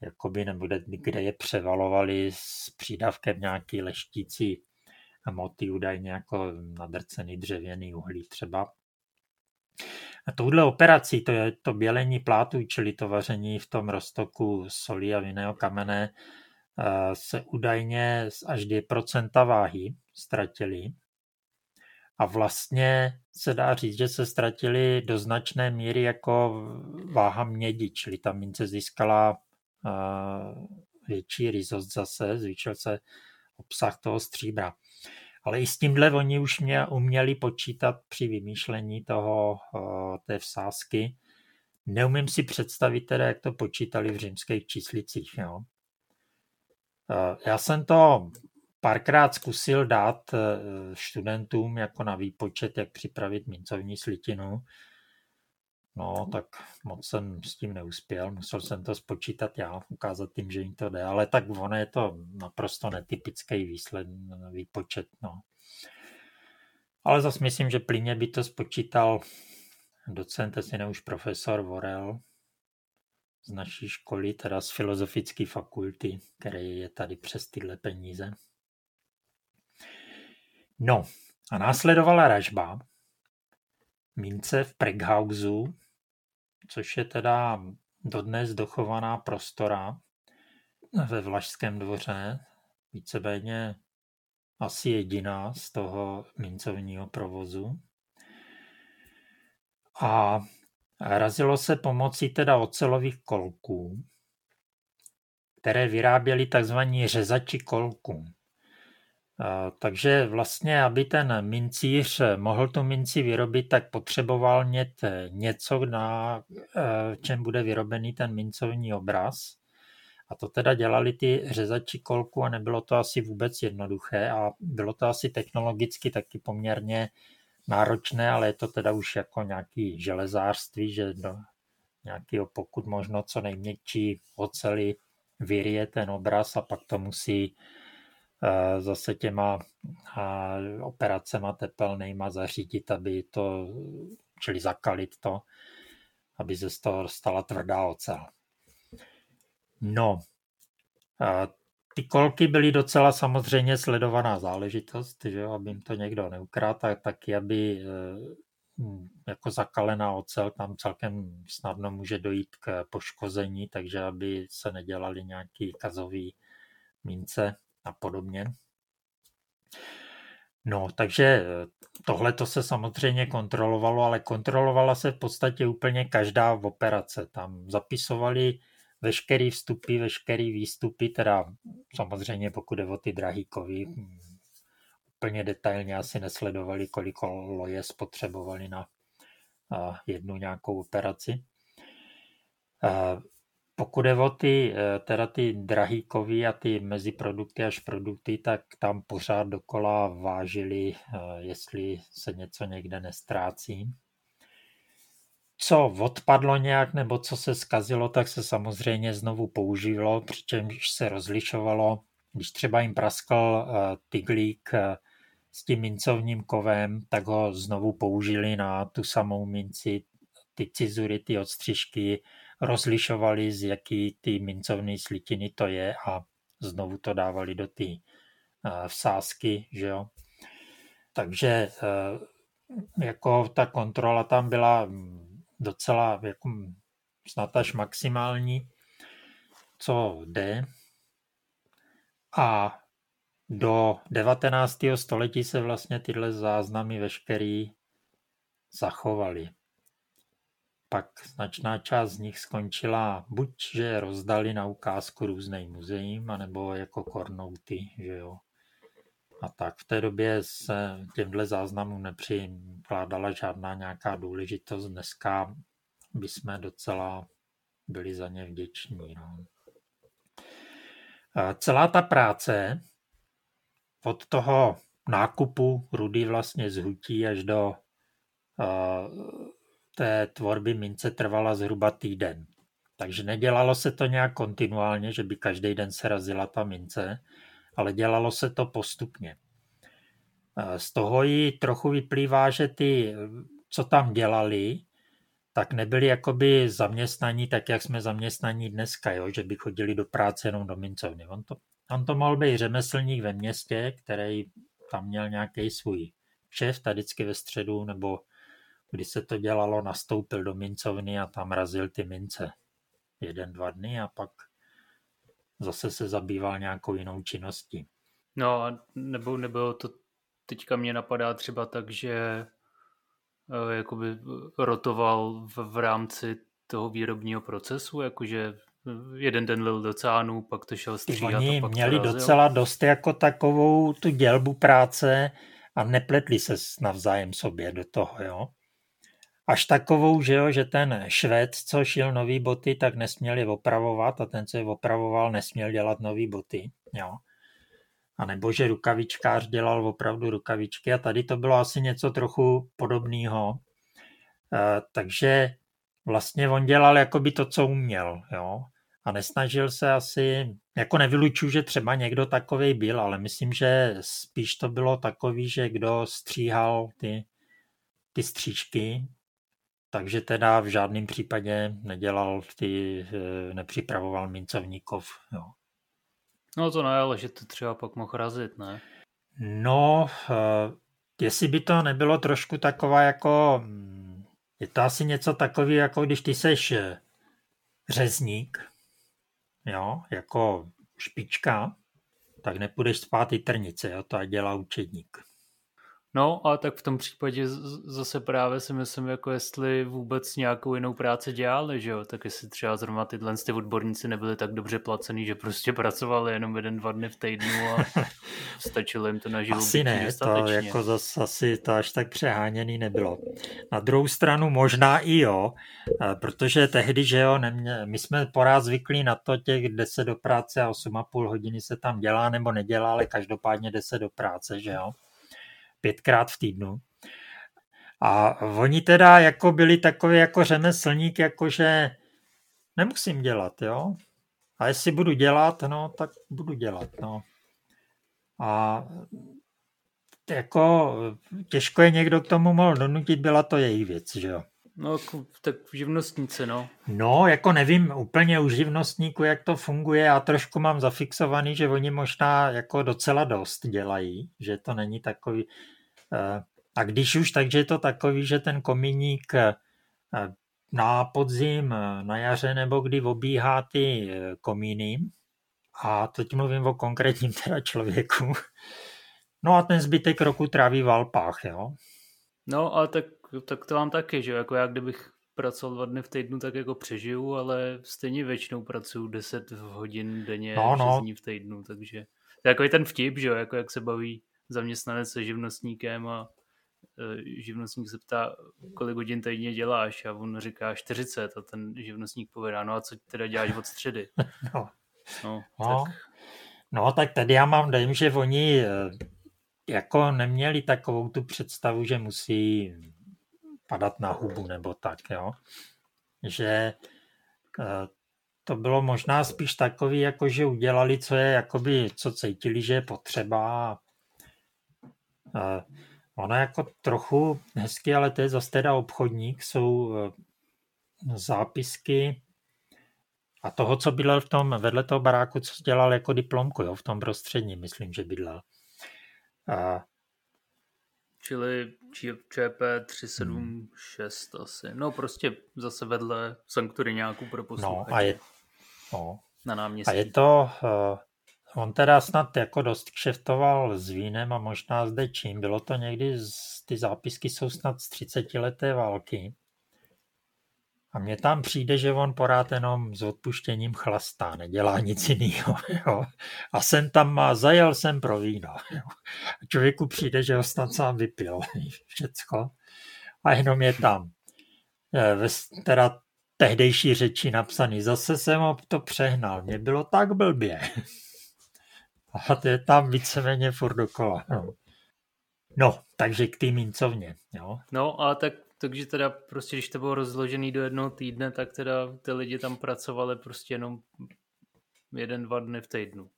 jakoby nebude, kde je převalovali s přídavkem nějaký leštící moty, údajně jako nadrcený dřevěný uhlí třeba. A touhle operací, to je to bělení plátu, čili to vaření v tom roztoku soli a vinného kamene, eh, se údajně až 2% váhy ztratili. A vlastně se dá říct, že se ztratili do značné míry jako váha mědi, čili ta mince získala větší rizost zase, zvýšil se obsah toho stříbra. Ale i s tímhle oni už mě uměli počítat při vymýšlení toho, té vsázky. Neumím si představit teda, jak to počítali v římských číslicích. Jo. Já jsem to párkrát zkusil dát eh, studentům jako na výpočet, jak připravit mincovní slitinu. No, tak moc jsem s tím neuspěl, musel jsem to spočítat já, ukázat tím, že jim to jde, ale tak ono je to naprosto netypický výsled, výpočet, no. Ale zase myslím, že plně by to spočítal docent, jestli už profesor Vorel z naší školy, teda z filozofické fakulty, který je tady přes tyhle peníze. No a následovala ražba mince v Preghausu, což je teda dodnes dochovaná prostora ve Vlašském dvoře, víceméně asi jediná z toho mincovního provozu. A razilo se pomocí teda ocelových kolků, které vyráběli tzv. řezači kolků. Takže vlastně, aby ten mincíř mohl tu minci vyrobit, tak potřeboval mít něco, na e, čem bude vyrobený ten mincovní obraz. A to teda dělali ty řezači kolku a nebylo to asi vůbec jednoduché a bylo to asi technologicky taky poměrně náročné, ale je to teda už jako nějaký železářství, že do nějakého pokud možno co nejměkčí oceli vyrie ten obraz a pak to musí zase těma operacema tepelnýma zařídit, aby to, čili zakalit to, aby se z toho stala tvrdá ocel. No, ty kolky byly docela samozřejmě sledovaná záležitost, že aby jim to někdo neukradl, tak taky, aby jako zakalená ocel tam celkem snadno může dojít k poškození, takže aby se nedělali nějaký kazový mince a podobně. No, takže eh, tohle to se samozřejmě kontrolovalo, ale kontrolovala se v podstatě úplně každá operace. Tam zapisovali veškerý vstupy, veškerý výstupy, teda samozřejmě pokud je o ty drahý kovy, hm, úplně detailně asi nesledovali, kolik loje spotřebovali na jednu nějakou operaci. Pokud je o ty, eh, teda ty drahý kovy a ty meziprodukty až produkty, tak tam pořád dokola vážili, eh, jestli se něco někde nestrácí. Co odpadlo nějak nebo co se skazilo, tak se samozřejmě znovu používalo, přičemž se rozlišovalo, když třeba jim praskl eh, tyglík s tím mincovním kovem, tak ho znovu použili na tu samou minci, ty cizury, ty odstřižky, rozlišovali, z jaký ty mincovné slitiny to je a znovu to dávali do té vsázky, že jo. Takže e, jako ta kontrola tam byla docela jako snad až maximální, co jde. A do 19. století se vlastně tyhle záznamy veškerý zachovaly. Pak značná část z nich skončila buď, že rozdali na ukázku různým muzeím, anebo jako kornouty, že jo. A tak v té době se těmhle záznamům nepřikládala žádná nějaká důležitost. Dneska bychom docela byli za ně vděční. No. Celá ta práce od toho nákupu rudy vlastně z hutí až do té tvorby mince trvala zhruba týden. Takže nedělalo se to nějak kontinuálně, že by každý den se razila ta mince, ale dělalo se to postupně. Z toho ji trochu vyplývá, že ty, co tam dělali, tak nebyli jakoby zaměstnaní tak, jak jsme zaměstnaní dneska, jo? že by chodili do práce jenom do mincovny. On to, on to mohl být řemeslník ve městě, který tam měl nějaký svůj šéf, tady vždycky ve středu, nebo když se to dělalo, nastoupil do mincovny a tam razil ty mince jeden, dva dny a pak zase se zabýval nějakou jinou činností. No a nebo nebylo to, teďka mě napadá třeba tak, že eh, jakoby rotoval v, v rámci toho výrobního procesu, jakože jeden den lil do cánu, pak to šel stříhat Oni a pak měli to docela dost jako takovou tu dělbu práce a nepletli se navzájem sobě do toho, jo. Až takovou, že jo, že ten šved, co šil nový boty, tak nesměl je opravovat a ten, co je opravoval, nesměl dělat nový boty, jo. A nebo že rukavičkář dělal opravdu rukavičky a tady to bylo asi něco trochu podobného. E, takže vlastně on dělal jakoby to, co uměl, jo a nesnažil se asi, jako nevylučuju, že třeba někdo takový byl, ale myslím, že spíš to bylo takový, že kdo stříhal ty, ty střížky, takže teda v žádném případě nedělal ty, eh, nepřipravoval mincovníkov. Jo. No to ne, ale že to třeba pak mohl razit, ne? No, eh, jestli by to nebylo trošku taková jako, hm, je to asi něco takového, jako když ty seš eh, řezník, jo, jako špička, tak nepůjdeš spát i trnice, jo, to dělá učedník. No, a tak v tom případě zase právě si myslím, jako jestli vůbec nějakou jinou práci dělali, že jo, tak jestli třeba zrovna tyhle ty odborníci nebyli tak dobře placený, že prostě pracovali jenom jeden, dva dny v týdnu a stačilo jim to na život. Asi ne, to jako zase asi to až tak přeháněný nebylo. Na druhou stranu možná i jo, protože tehdy, že jo, nemě, my jsme porád zvyklí na to těch 10 do práce a 8,5 hodiny se tam dělá nebo nedělá, ale každopádně 10 do práce, že jo pětkrát v týdnu. A oni teda jako byli takový jako řemeslník, jakože nemusím dělat, jo. A jestli budu dělat, no, tak budu dělat, no. A jako těžko je někdo k tomu mohl donutit, byla to její věc, že jo. No, tak živnostníci, no. No, jako nevím úplně u živnostníků, jak to funguje. Já trošku mám zafixovaný, že oni možná jako docela dost dělají, že to není takový, a když už, takže je to takový, že ten komíník eh, na podzim, eh, na jaře nebo kdy obíhá ty komíny, a teď mluvím o konkrétním teda člověku, no a ten zbytek roku tráví v Alpách, jo. No a tak, tak to mám taky, že jako já kdybych pracoval dva dny v týdnu, tak jako přežiju, ale stejně většinou pracuju 10 hodin denně, no, no. dní v týdnu, takže to je jako ten vtip, že jo, jako jak se baví zaměstnanec se živnostníkem a e, živnostník se ptá, kolik hodin týdně děláš a on říká 40 a ten živnostník povedá, no a co teda děláš od středy? No, no, no. Tak... no tak tady já mám dojem, že oni e, jako neměli takovou tu představu, že musí padat na hubu nebo tak, jo. Že e, to bylo možná spíš takový, jako že udělali, co je, jakoby, co cítili, že je potřeba Ono jako trochu hezky, ale to je zase teda obchodník, jsou e, zápisky a toho, co bydlel v tom, vedle toho baráku, co dělal jako diplomku, jo, v tom prostřední, myslím, že bydlel. A... Čili ČP 376 hmm. asi. No prostě zase vedle Sanktury pro posluchače. No a je, no. Na náměstí. A je to, uh, On teda snad jako dost kšeftoval s vínem a možná zde čím. Bylo to někdy, z, ty zápisky jsou snad z 30 leté války. A mně tam přijde, že on porád jenom s odpuštěním chlastá, nedělá nic jiného. A jsem tam a zajel jsem pro víno. Jo. A člověku přijde, že ho snad sám vypil. Všecko. A jenom je tam. Eh, ve, teda tehdejší řeči napsaný. Zase jsem ho to přehnal. Mně bylo tak blbě. A to je tam víceméně furt dokola. No. no, takže k té mincovně. Jo. No, ale tak takže teda prostě, když to bylo rozložený do jednoho týdne, tak teda ty lidi tam pracovali prostě jenom jeden, dva dny v týdnu.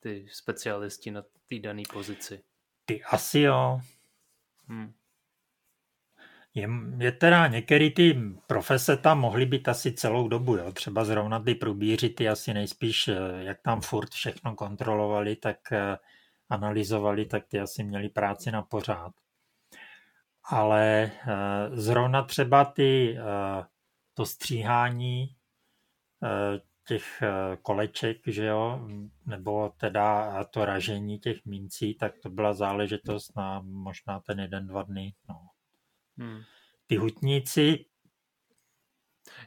Ty specialisti na té dané pozici. Ty asi jo. Hmm. Je, je teda některé ty profese tam mohly být asi celou dobu, jo. Třeba zrovna ty průbíři, ty asi nejspíš, eh, jak tam furt všechno kontrolovali, tak eh, analyzovali, tak ty asi měli práci na pořád ale eh, zrovna třeba ty, to stříhání těch koleček, že jo, nebo teda to ražení těch mincí, tak to byla záležitost na možná ten jeden, dva dny. No. Hmm. Ty hutníci,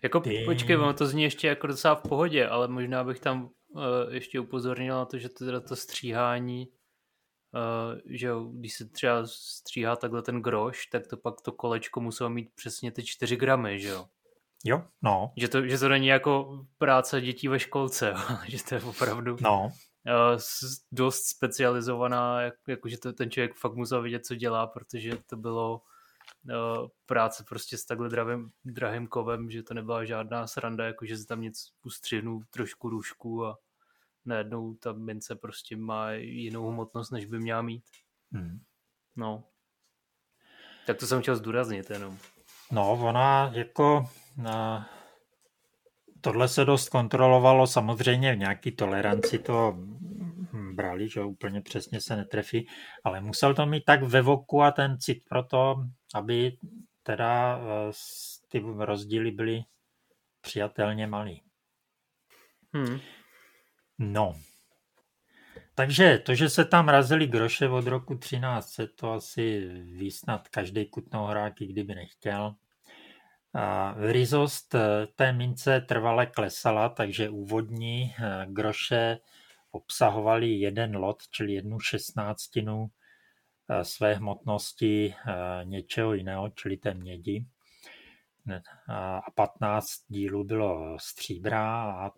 jako ty... počkej, ono to zní ještě jako docela v pohodě, ale možná bych tam uh, ještě upozornil na to, že teda to stříhání Uh, že když se třeba stříhá takhle ten groš, tak to pak to kolečko muselo mít přesně ty 4 gramy, že jo? Jo, no. Že to, že to není jako práce dětí ve školce, že to je opravdu no. Uh, dost specializovaná, jak, jakože to, ten člověk fakt musel vědět, co dělá, protože to bylo práce prostě s takhle drahým, drahým kovem, že to nebyla žádná sranda, jakože se tam něco ustřihnu, trošku růžku a najednou ta mince prostě má jinou hmotnost, než by měla mít. Hmm. No. Tak to jsem chtěl zdůraznit jenom. No, ona jako na... tohle se dost kontrolovalo, samozřejmě v nějaký toleranci to brali, že úplně přesně se netrefí, ale musel to mít tak ve voku a ten cit pro to, aby teda eh, ty rozdíly byly přijatelně malý. Hmm. No. Takže to, že se tam razili groše od roku 13, to asi ví snad každý kutnohrák, i kdyby nechtěl. A rizost eh, té mince trvale klesala, takže úvodní eh, groše obsahovaly jeden lot, čili jednu šestnáctinu své hmotnosti něčeho jiného, čili té mědi. A 15 dílů bylo stříbra a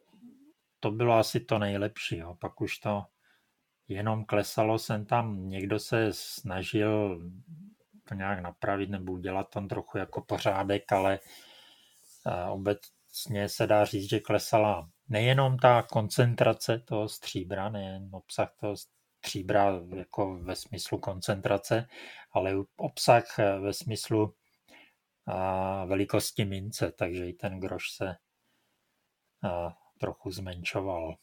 to bylo asi to nejlepší. Jo. Pak už to jenom klesalo sem tam. Někdo se snažil to nějak napravit nebo udělat tam trochu jako pořádek, ale obecně se dá říct, že klesala nejenom ta koncentrace toho stříbra, nejen obsah toho stříbra jako ve smyslu koncentrace, ale obsah ve smyslu velikosti mince, takže i ten groš se trochu zmenšoval.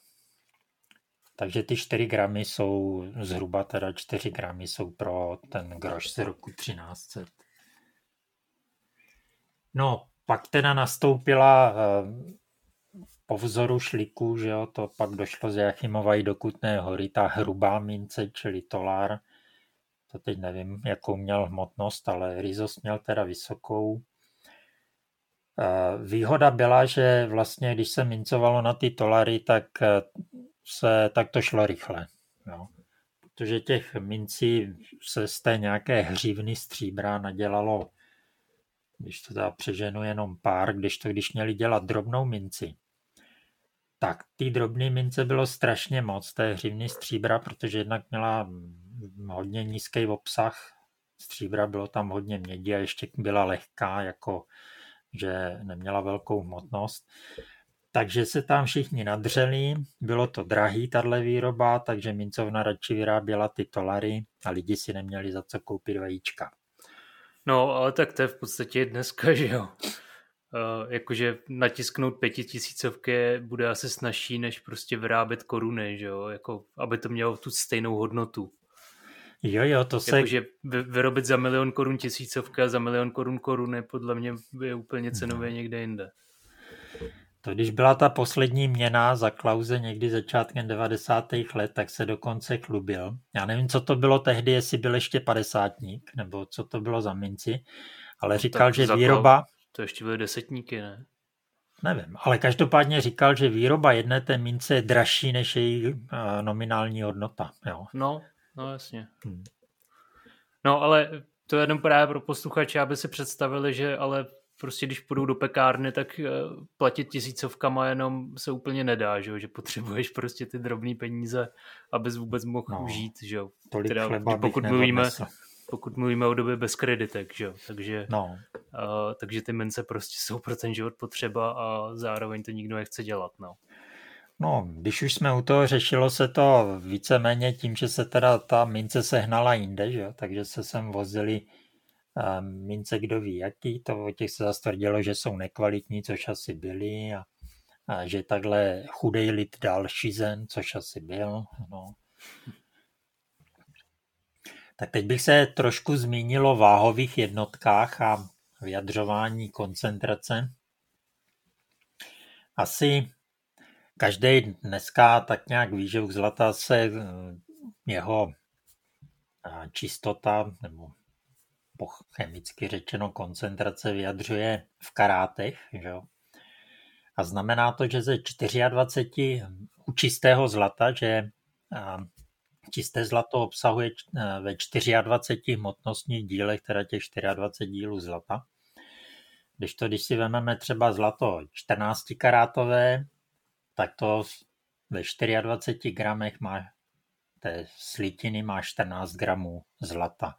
Takže ty 4 gramy jsou zhruba teda 4 gramy jsou pro ten groš z roku 1300. No, pak teda nastoupila eh, po vzoru šliku, že jo, to pak došlo z Jachimova i do Kutné hory, ta hrubá mince, čili tolár, to teď nevím, jakou měl hmotnost, ale Rizos měl teda vysokou. Výhoda byla, že vlastně, když se mincovalo na ty tolary, tak, eh, se, tak to šlo rychle. Jo. Protože těch mincí se z té nějaké hřívny stříbra nadělalo, když to teda přeženu jenom pár, když to když měli dělat drobnou minci, tak ty drobné mince bylo strašně moc té hřivny stříbra, protože jednak měla hodně nízký obsah stříbra, bylo tam hodně mědi a ještě byla lehká jako že neměla velkou hmotnost. Takže se tam všichni nadřeli, bylo to drahý, tahle výroba, takže mincovna radši vyráběla ty tolary a lidi si neměli za co koupit vajíčka. No, ale tak to je v podstatě dneska, že jo. Uh, jakože natisknout pětitisícovky bude asi snažší, než prostě vyrábět koruny, že jo, jako, aby to mělo tu stejnou hodnotu. Jo, jo, to se... Jakože vyrobit za milion korun tisícovka a za milion korun koruny podle mě je úplně cenově no. někde jinde. To když byla ta poslední měna za Klauze někdy začátkem 90. let, tak se dokonce chlubil. Já nevím, co to bylo tehdy, jestli byl ještě padesátník, nebo co to bylo za minci, ale no, říkal, že výroba... To ještě byly desetníky, ne? nevím, ale každopádně říkal, že výroba jedné té mince je dražší než její uh, nominální hodnota. Jo. No, no jasně. Hmm. No ale to je jenom právě pro posluchače, aby si představili, že ale prostě když půjdou do pekárny, tak eh, platit tisícovkama jenom se úplně nedá, že, že potřebuješ prostě ty drobné peníze, abys vůbec mohl no, žít, že Tolik teda, chleba pokud mluvíme, pokud mluvíme o době bez kreditek, že takže, no. uh, takže ty mince prostě jsou pro ten život potřeba a zároveň to nikdo nechce dělat, no. No, když už jsme u toho, řešilo se to víceméně tím, že se teda ta mince sehnala jinde, že? takže se sem vozili mince kdo ví jaký, to o těch se zase tvrdilo, že jsou nekvalitní, což asi byli a, a že takhle chudej lid dal šizen, což asi byl. No. Tak teď bych se trošku zmínil o váhových jednotkách a vyjadřování koncentrace. Asi každý dneska tak nějak ví, že u zlata se eh, jeho eh, čistota nebo chemicky řečeno koncentrace vyjadřuje v karátech. Že jo? A znamená to, že ze 24 u čistého zlata, že čisté zlato obsahuje ve 24 hmotnostních dílech, teda těch 24 dílů zlata. Když to, když si vezmeme třeba zlato 14 karátové, tak to ve 24 gramech má té slitiny má 14 gramů zlata.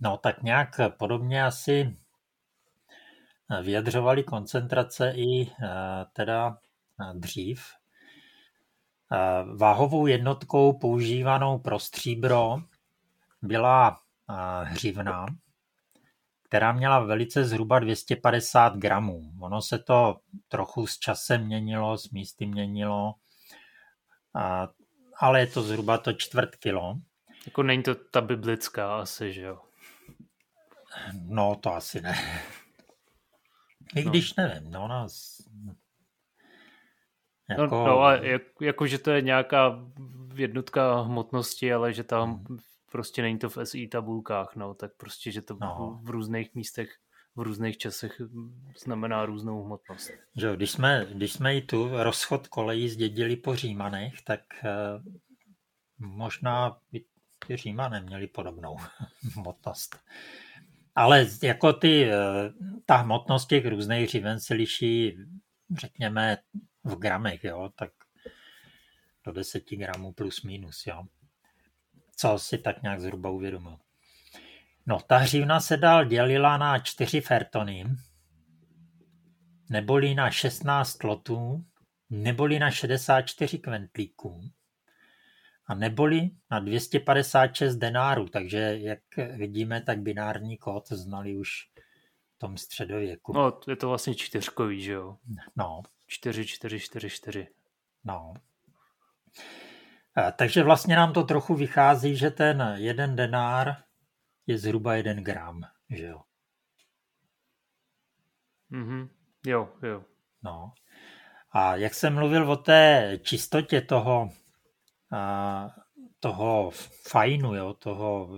No tak nějak podobně asi vyjadřovali koncentrace i eh, teda eh, dřív. Eh, váhovou jednotkou používanou pro stříbro byla hřivna, která měla velice zhruba 250 gramů. Ono se to trochu s časem měnilo, s místy měnilo, ale je to zhruba to čtvrt kilo. Jako není to ta biblická asi, že jo? No, to asi ne. I no. když nevím, no nás... Jako... No, no a jak, jako, že to je nějaká jednotka hmotnosti, ale že tam hmm. prostě není to v SI tabulkách, no, tak prostě, že to no. v různých místech v různých časech znamená různou hmotnost. Že, když, jsme, když jsme i tu rozchod kolejí zdědili po Římanech, tak eh, možná by ty Římané měli podobnou hmotnost. Ale jako ty, eh, ta hmotnost těch různých živen se liší, řekněme, v gramech, jo, tak do 10 gramů plus minus, jo. Co si tak nějak zhruba uvědomil. No, ta hřivna se dál dělila na 4 fertony, neboli na 16 lotů, neboli na 64 kventlíků a neboli na 256 denárů, takže jak vidíme, tak binární kód znali už v tom středověku. No, je to vlastně čtyřkový, že jo? No. 4, 4, 4, 4. No. Takže vlastně nám to trochu vychází, že ten jeden denár je zhruba jeden gram, že jo? Mhm, jo, jo. No. A jak jsem mluvil o té čistotě toho toho fajnu, jo, toho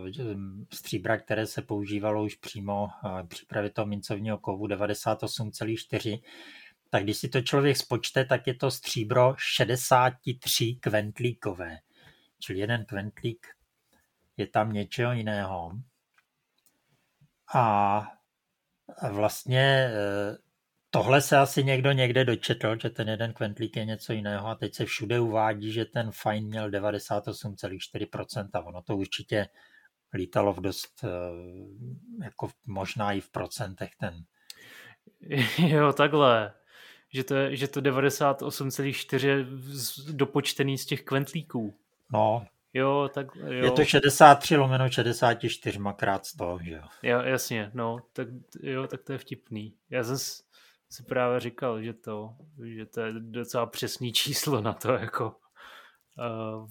stříbra, které se používalo už přímo v přípravě toho mincovního kovu 98,4, tak když si to člověk spočte, tak je to stříbro 63 kventlíkové. Čili jeden kventlík je tam něčeho jiného. A vlastně e, Tohle se asi někdo někde dočetl, že ten jeden kventlík je něco jiného a teď se všude uvádí, že ten fajn měl 98,4% a ono to určitě lítalo v dost, eh, jako možná i v procentech ten. Jo, takhle. Že to, je, že to 98,4 je dopočtený z těch kventlíků. No. Jo, tak jo. Je to 63 lomeno 64 krát 100, že jo. Ja, jasně, no, tak jo, tak to je vtipný. Já zase si právě říkal, že to, že to je docela přesný číslo na to, jako uh,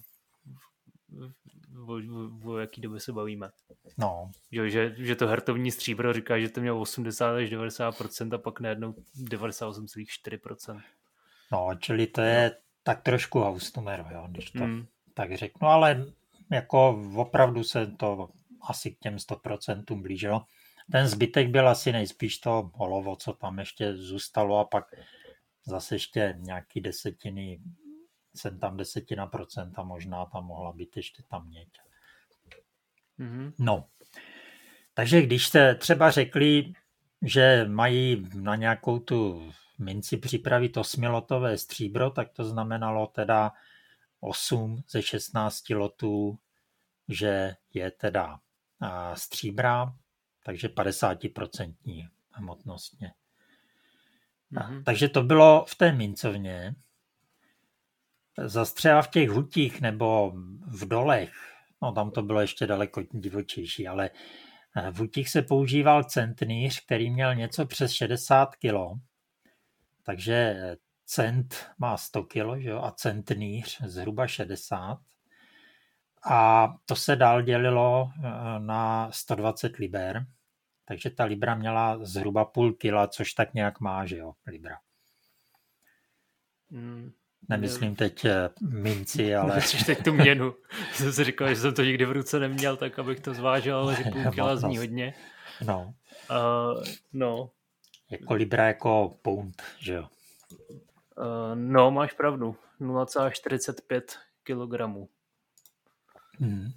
o, o, o jaký době se bavíme. No. Že, že, že to hertovní stříbro říká, že to mělo 80 až 90% a pak najednou 98,4%. No, čili to je no. tak trošku haustumer, jo, když to mm. tak řeknu, ale jako opravdu se to asi k těm 100% blížilo. ten zbytek byl asi nejspíš to olovo, co tam ještě zůstalo a pak zase ještě nějaký desetiny, jsem tam desetina procenta, možná tam mohla být ještě tam měď. Mm-hmm. No, takže když jste třeba řekli, že mají na nějakou tu minci připravit osmilotové stříbro, tak to znamenalo teda 8 ze 16 lotů, že je teda stříbra, takže 50% hmotnostně. Mm-hmm. Takže to bylo v té mincovně. Zas třeba v těch hutích nebo v dolech, no tam to bylo ještě daleko divočejší, ale v hutích se používal centnýř, který měl něco přes 60 kg. Takže cent má 100 kg že jo, a centnýř zhruba 60. A to se dál dělilo eh, na 120 liber. Takže ta libra měla zhruba půl kila, což tak nějak má, že jo, libra. Mm, Nemyslím teď eh, minci, ale... Myslíš teď tu měnu. jsem si říkal, že jsem to nikdy v ruce neměl, tak abych to zvážil, ale že půl kila zní hodně. No. Uh, no. Jako libra jako pound, že jo? Uh, no, máš pravdu. 0,45 kg. Hmm.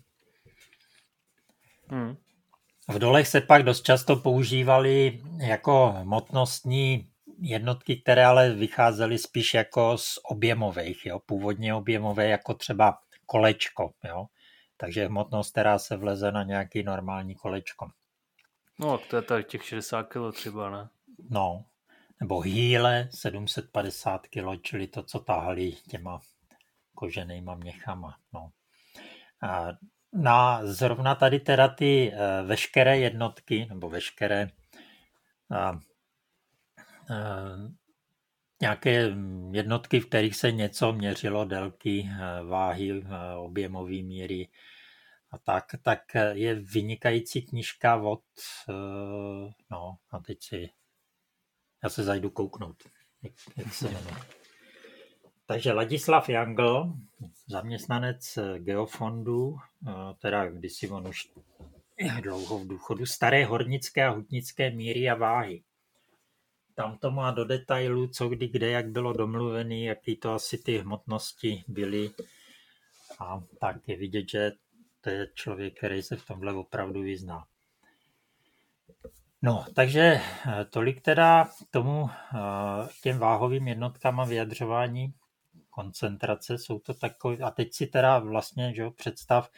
Hmm. V dolech se pak dost často používaly jako hmotnostní jednotky, které ale vycházely spíš jako z objemových, jo? původně objemové, jako třeba kolečko. Jo? Takže hmotnost, která se vleze na nějaký normální kolečko. No, to je tady těch 60 kg třeba, ne? No, nebo hýle 750 kg, čili to, co tahali těma koženýma měchama. No. A na zrovna tady teda ty eh, veškeré jednotky, nebo veškeré nějaké jednotky, v kterých se něco měřilo, délky, eh, váhy, eh, objemové míry a tak, tak je vynikající knižka od, no a teď si, já se zajdu kouknout, jak, jak se jmenuje. Takže Ladislav Jangl, zaměstnanec Geofondu, eh, teda kdysi on už dlouho v důchodu, staré hornické a hutnické míry a váhy. Tam to má do detailu, co kdy, kde, jak bylo domluvený, jaký to asi ty hmotnosti byly. A tak je vidět, že to je člověk, který se v tomhle opravdu vyzná. No, takže eh, tolik teda tomu eh, těm váhovým jednotkám a vyjadřování koncentrace, jsou to takové, a teď si teda vlastně, že jo, představ,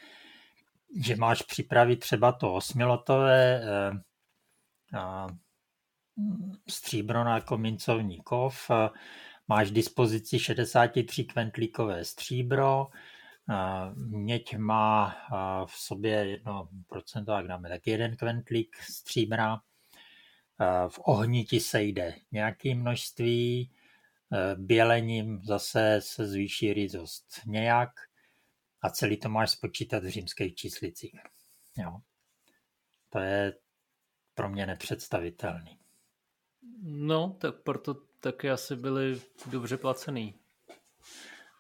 že máš připravit třeba to osmilotové eh, a, stříbro na jako mincovní kov, máš dispozici 63 kventlíkové stříbro, měď má v sobě 1%, jak dáme, tak jeden kventlík stříbra, v ohni ti sejde nějaké množství, bělením zase se zvýší rizost nějak a celý to máš spočítat v římských číslicích. Jo. To je pro mě nepředstavitelný. No, tak proto taky asi byli dobře placený.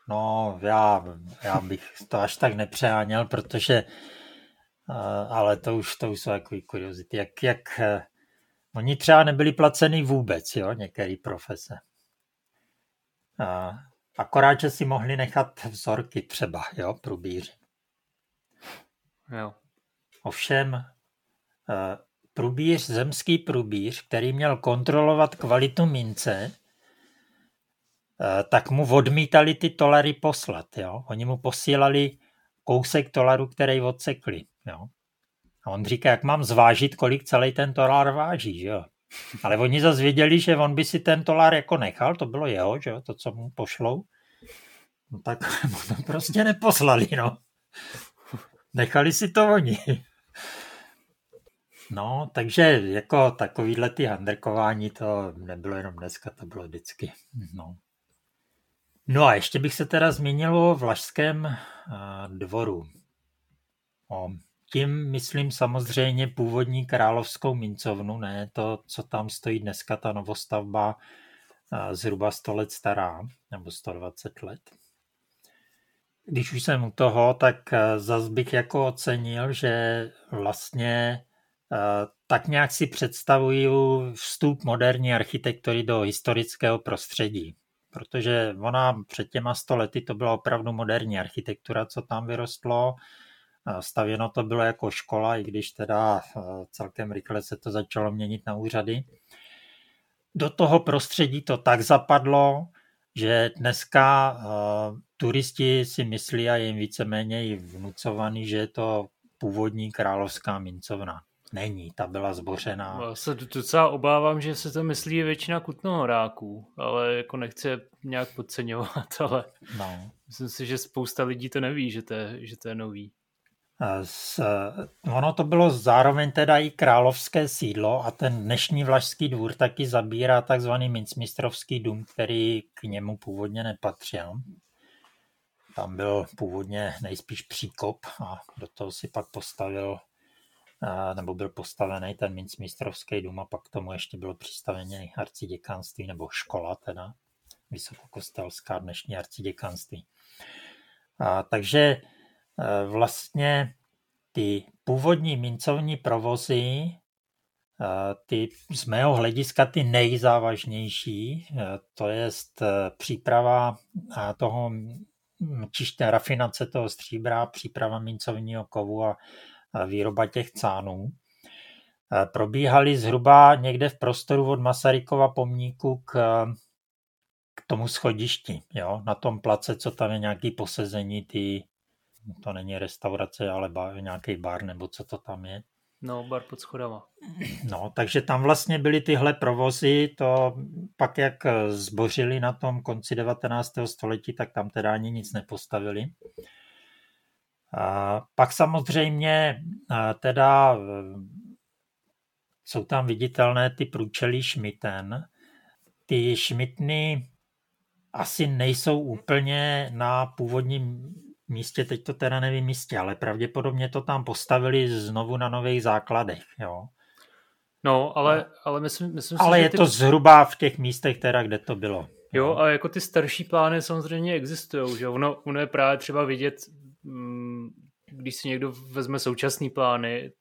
No, já, já bych to až tak nepřeháněl, protože uh, ale to už, to už jsou takový kuriozity. Jak, jak uh, oni třeba nebyli placený vůbec, jo, některé profese. Akorát, že si mohli nechat vzorky třeba, jo, průbíři. Jo. Ovšem, průbíř, zemský průbíř, který měl kontrolovat kvalitu mince, eh, tak mu odmítali ty tolary poslat. Jo? Oni mu posílali kousek tolaru, který odsekli. Jo? A on říká, jak mám zvážit, kolik celý ten tolar váží. Jo? Ale oni zase věděli, že on by si ten tolar jako nechal, to bylo jeho, že to, co mu pošlou. No tak mu to prostě neposlali, no. Nechali si to oni. No, takže jako takovýhle ty handrkování to nebylo jenom dneska, to bylo vždycky. No. No a ještě bych se teda zmínil o Vlašském dvoru. O tím myslím samozřejmě původní královskou mincovnu, ne to, co tam stojí dneska, ta novostavba zhruba 100 let stará, nebo 120 let. Když už jsem u toho, tak zas bych jako ocenil, že vlastně tak nějak si představují vstup moderní architektury do historického prostředí. Protože ona před těma sto lety to byla opravdu moderní architektura, co tam vyrostlo. Stavěno to bylo jako škola, i když teda celkem rychle se to začalo měnit na úřady. Do toho prostředí to tak zapadlo, že dneska uh, turisti si myslí a je jim víceméně i vnucovaný, že je to původní královská mincovna. Není, ta byla zbořená. Já se docela obávám, že se to myslí většina kutnohoráků, ale jako nechci nějak podceňovat, ale no. myslím si, že spousta lidí to neví, že to je, že to je nový. S, ono to bylo zároveň teda i královské sídlo a ten dnešní Vlašský dvůr taky zabírá takzvaný mincmistrovský dům, který k němu původně nepatřil. Tam byl původně nejspíš příkop a do toho si pak postavil nebo byl postavený ten mincmistrovský dům a pak k tomu ještě bylo přistavené arciděkanství nebo škola teda, vysokokostelská dnešní arciděkanství. A, takže Eh, vlastně ty původní mincovní provozy, eh, ty z mého hlediska ty nejzávažnější, eh, to je příprava toho čiště rafinace toho stříbra, příprava mincovního kovu a výroba těch cánů. Probíhaly zhruba někde v prostoru od Masarykova pomníku k, k tomu schodišti, jo? na tom place, co tam je nějaký posezení, ty to není restaurace, ale bar, nějaký bar, nebo co to tam je. No, bar pod schodama. No, takže tam vlastně byly tyhle provozy, to pak jak zbořili na tom konci 19. století, tak tam teda ani nic nepostavili. Pak samozřejmě teda jsou tam viditelné ty průčelí šmiten. Ty šmitny asi nejsou úplně na původním místě, teď to teda nevím místě, ale pravděpodobně to tam postavili znovu na nových základech, jo. No, ale, ale myslím, myslím ale si, je ty... to zhruba v těch místech teda, kde to bylo. Jo, a jako ty starší plány samozřejmě existují, že ono, ono je právě třeba vidět, když si někdo vezme současný plány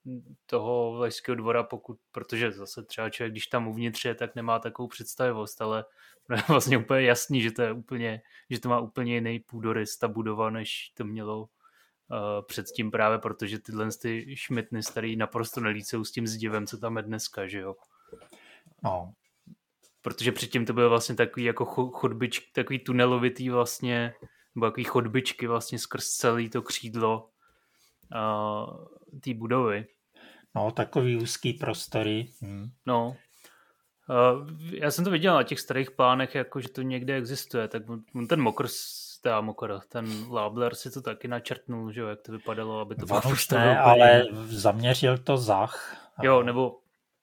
toho Vlašského dvora, pokud, protože zase třeba člověk, když tam uvnitř je, tak nemá takovou představivost, ale no je vlastně úplně jasný, že to je úplně, že to má úplně jiný půdorys ta budova, než to mělo uh, předtím právě, protože tyhle ty šmitny starý naprosto nelícou s tím zdivem, co tam je dneska, že jo. No. Protože předtím to bylo vlastně takový jako chodbič, takový tunelovitý vlastně, nebo takový chodbičky vlastně skrz celý to křídlo uh, té budovy. No, takový úzký prostory. Hmm. No, Uh, já jsem to viděl na těch starých plánech, jako že to někde existuje, tak ten mokr, teda mokr, ten Labler si to taky načrtnul, že jo, jak to vypadalo, aby to bylo ne, ale zaměřil to Zach. Jo, nebo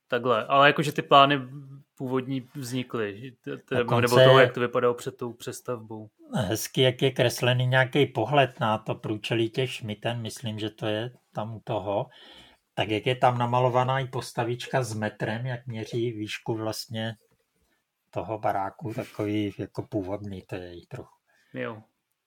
takhle, ale jakože ty plány původní vznikly, Dokonce nebo toho, jak to vypadalo před tou přestavbou. Hezky, jak je kreslený nějaký pohled na to průčelí těch šmiten, myslím, že to je tam u toho tak jak je tam namalovaná i postavička s metrem, jak měří výšku vlastně toho baráku, takový jako původný, to je trochu. Jo.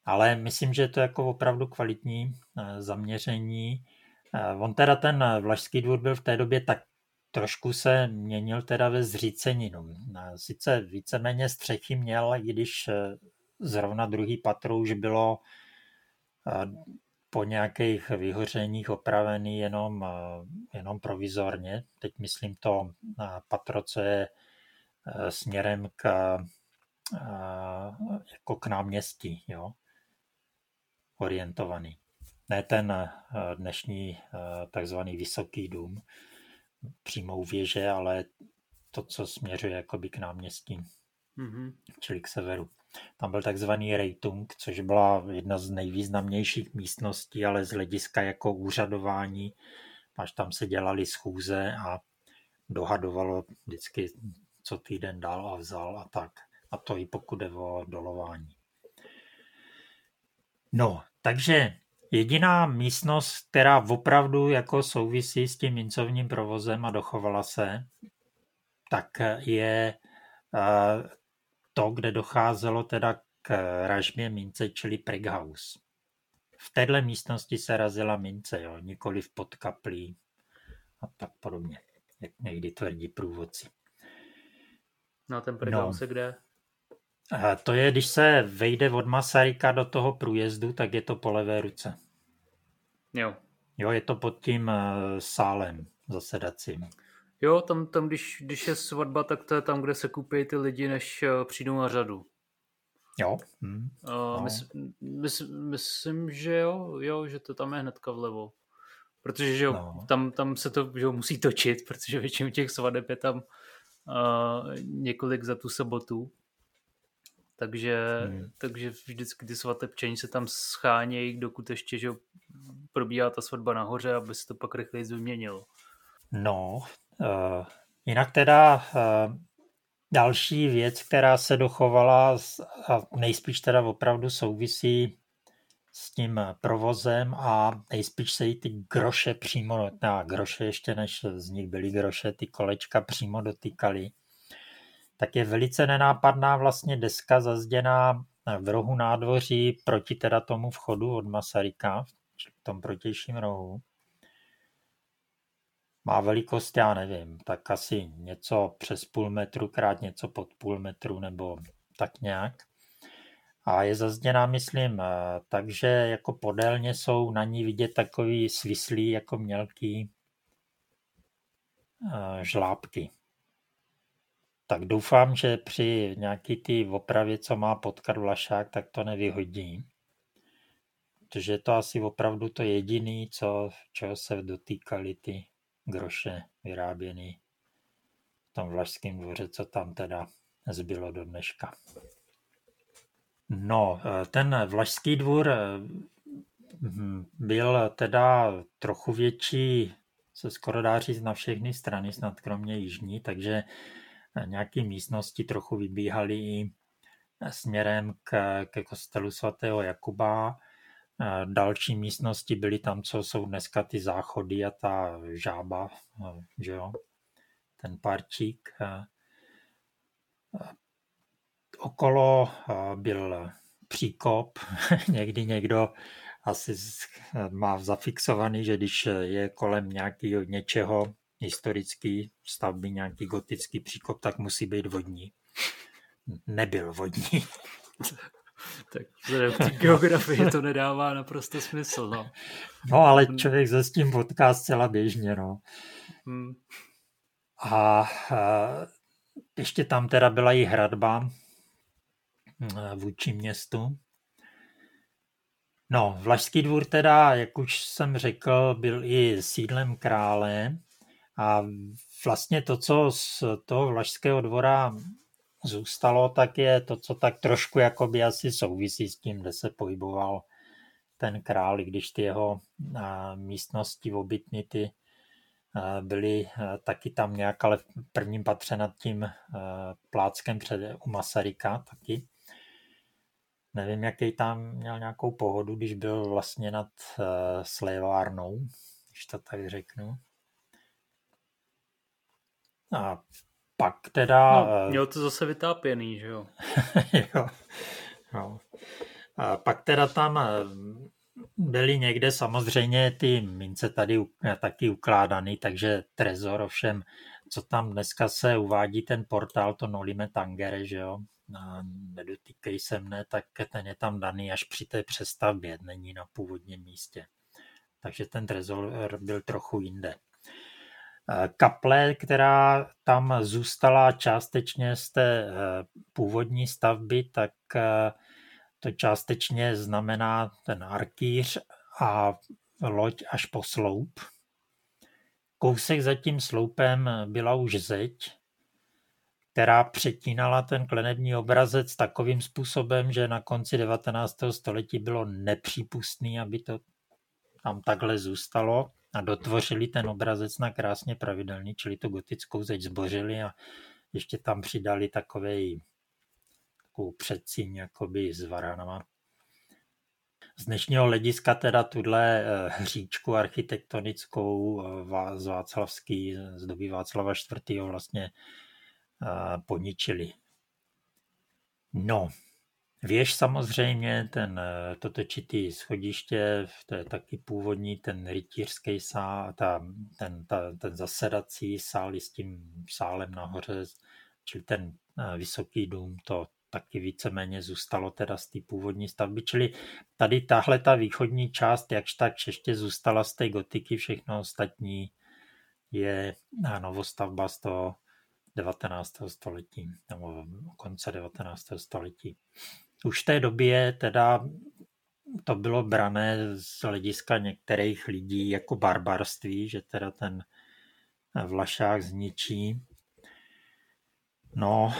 Ale myslím, že je to jako opravdu kvalitní eh, zaměření. Eh, on teda ten Vlašský dvůr byl v té době tak trošku se měnil teda ve zříceninu. Eh, sice víceméně střechy měl, i když zrovna druhý patro už bylo po nějakých vyhořeních opravený jenom, eh, jenom provizorně. Teď myslím to patro, co je eh, směrem k, eh, jako k náměstí, jo? orientovaný. Ne ten dnešní takzvaný vysoký dům přímo u věže, ale to, co směřuje jakoby k náměstí, mm-hmm. čili k severu. Tam byl takzvaný Reitung, což byla jedna z nejvýznamnějších místností, ale z hlediska jako úřadování, až tam se dělali schůze a dohadovalo vždycky, co týden dal a vzal a tak. A to i pokud jde o dolování. No, takže jediná místnost, která opravdu jako souvisí s tím mincovním provozem a dochovala se, tak je eh, to, kde docházelo teda k ražbě mince, čili Preghaus. V téhle místnosti se razila mince, jo, nikoli v podkaplí. a tak podobně, jak někdy tvrdí průvodci. No ten prdel no. kde? To je, když se vejde od Masaryka do toho průjezdu, tak je to po levé ruce. Jo. Jo, je to pod tím eh, sálem zasedacím. Jo, tam, tam když, když je svatba, tak to je tam, kde se kupí ty lidi, než eh, přijdou na řadu. Jo. Hm. Uh, no. mysl, mysl, myslím, že jo, jo, že to tam je hnedka vlevo. Protože že jo, no. tam, tam se to že jo, musí točit, protože většinou těch svadeb je tam uh, několik za tu sobotu. Takže, hmm. takže vždycky ty svatebčení se tam schánějí, dokud ještě že probíhá ta svatba nahoře, aby se to pak rychleji vyměnilo. No, uh, jinak teda uh, další věc, která se dochovala a nejspíš teda opravdu souvisí s tím provozem a nejspíš se jí ty groše přímo, na groše ještě než z nich byly groše, ty kolečka přímo dotýkaly, tak je velice nenápadná vlastně deska zazděná v rohu nádvoří proti teda tomu vchodu od Masaryka, v tom protějším rohu. Má velikost, já nevím, tak asi něco přes půl metru krát něco pod půl metru nebo tak nějak. A je zazděná, myslím, takže jako podélně jsou na ní vidět takový svislý jako mělký eh, žlábky. Tak doufám, že při nějaký ty opravě, co má potkat Vlašák, tak to nevyhodí. Protože je to asi opravdu to jediný, co, čeho se dotýkali ty groše vyráběný v tom Vlašském dvoře, co tam teda zbylo do dneška. No, ten Vlašský dvůr hm, byl teda trochu větší, se skoro dá říct na všechny strany, snad kromě jižní, takže nějaké místnosti trochu vybíhaly i směrem k, ke kostelu svatého Jakuba. Další místnosti byly tam, co jsou dneska ty záchody a ta žába, že jo, ten parčík. Okolo byl příkop, někdy někdo asi má zafixovaný, že když je kolem nějakého něčeho, historický stavby, nějaký gotický příkop, tak musí být vodní. Nebyl vodní. tak vzhledem k geografii to nedává naprosto smysl. No, no ale člověk se s tím potká zcela běžně. No. Hmm. A, a ještě tam teda byla i hradba vůči městu. No, Vlašský dvůr teda, jak už jsem řekl, byl i sídlem krále a vlastně to, co z toho Vlašského dvora zůstalo, tak je to, co tak trošku jakoby asi souvisí s tím, kde se pohyboval ten král, když ty jeho místnosti obytny ty byly taky tam nějak, ale v prvním patře nad tím pláckem před, u Masaryka taky. Nevím, jaký tam měl nějakou pohodu, když byl vlastně nad slévárnou, když to tak řeknu. A pak teda... No, eh, měl to zase vytápěný, že jo? jo. jo. A pak teda tam eh, byly někde samozřejmě ty mince tady eh, taky ukládaný, takže trezor, ovšem, co tam dneska se uvádí ten portál, to Nolime Tangere, že jo, nedotýkej se mne, tak ten je tam daný až při té přestavbě, není na původním místě. Takže ten trezor byl trochu jinde. Kaple, která tam zůstala částečně z té eh, původní stavby, tak eh, to částečně znamená ten arkýř a loď až po sloup. Kousek za tím sloupem byla už zeď, která přetínala ten klenební obrazec takovým způsobem, že na konci 19. století bylo nepřípustné, aby to tam takhle zůstalo a dotvořili ten obrazec na krásně pravidelný, čili tu gotickou zeď zbořili a ještě tam přidali takový takovou předsíň jakoby s varanama. Z dnešního hlediska teda tuhle eh, hříčku architektonickou eh, z Václavský, z doby Václava IV. vlastně eh, poničili. No, Věž samozřejmě, ten, to točitý schodiště, to je taky původní, ten rytířský sál, ta, ten, ta, ten zasedací sál s tím sálem nahoře, čili ten vysoký dům, to taky víceméně zůstalo teda z té původní stavby, čili tady tahle ta východní část, jakž tak ještě zůstala z té gotiky, všechno ostatní je novostavba z toho 19. století, nebo konce 19. století. Už v té době teda to bylo brané z hlediska některých lidí jako barbarství, že teda ten Vlašák zničí. No,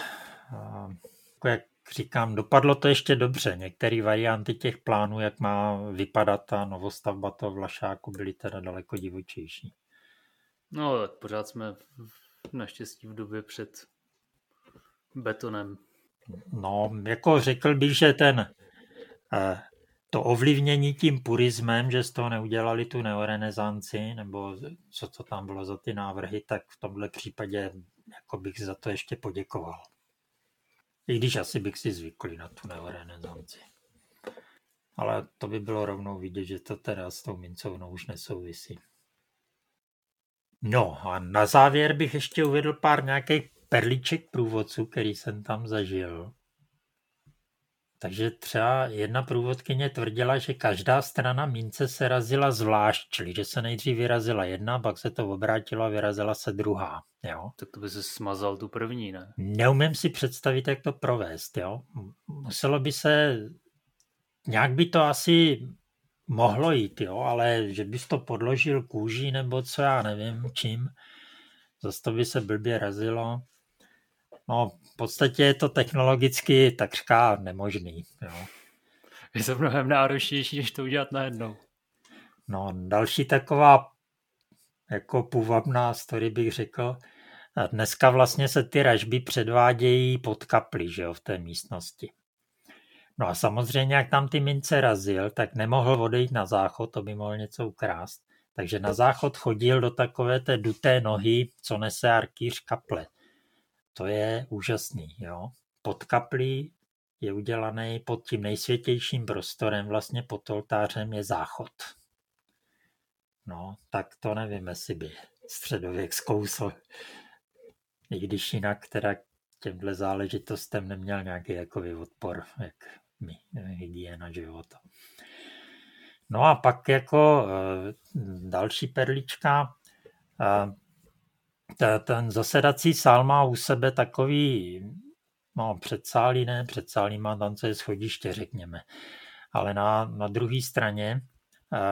jako jak říkám, dopadlo to ještě dobře. Některé varianty těch plánů, jak má vypadat ta novostavba toho Vlašáku, byly teda daleko divočejší. No, tak pořád jsme naštěstí v době před betonem. No, jako řekl bych, že ten eh, to ovlivnění tím purismem, že z toho neudělali tu neorenesanci, nebo co to tam bylo za ty návrhy, tak v tomhle případě jako bych za to ještě poděkoval. I když asi bych si zvykl na tu neorenesanci. Ale to by bylo rovnou vidět, že to teda s tou mincovnou už nesouvisí. No a na závěr bych ještě uvedl pár nějakých perliček průvodců, který jsem tam zažil. Takže třeba jedna průvodkyně tvrdila, že každá strana mince se razila zvlášť, čili že se nejdřív vyrazila jedna, pak se to obrátilo a vyrazila se druhá. Jo? Tak to by se smazal tu první, ne? Neumím si představit, jak to provést. Jo? Muselo by se, nějak by to asi mohlo jít, jo? ale že bys to podložil kůží nebo co já nevím čím, zase to by se blbě razilo. No, v podstatě je to technologicky takřka nemožný. Jo. Je to mnohem náročnější, než to udělat najednou. No, další taková jako půvabná story bych řekl. Dneska vlastně se ty ražby předvádějí pod kapli, že jo, v té místnosti. No a samozřejmě, jak tam ty mince razil, tak nemohl odejít na záchod, to by mohl něco ukrást. Takže na záchod chodil do takové té duté nohy, co nese arkýř kaple. To je úžasný. Jo? Pod kaplí je udělaný pod tím nejsvětějším prostorem, vlastně pod oltářem je záchod. No, tak to nevím, jestli by středověk zkousl. I když jinak teda těmhle záležitostem neměl nějaký jako odpor, jak my, hygiena života. No a pak jako eh, další perlička, eh, ten zasedací sál má u sebe takový, no předsálí ne, předsálí má tam, co je schodiště, řekněme. Ale na, na druhé straně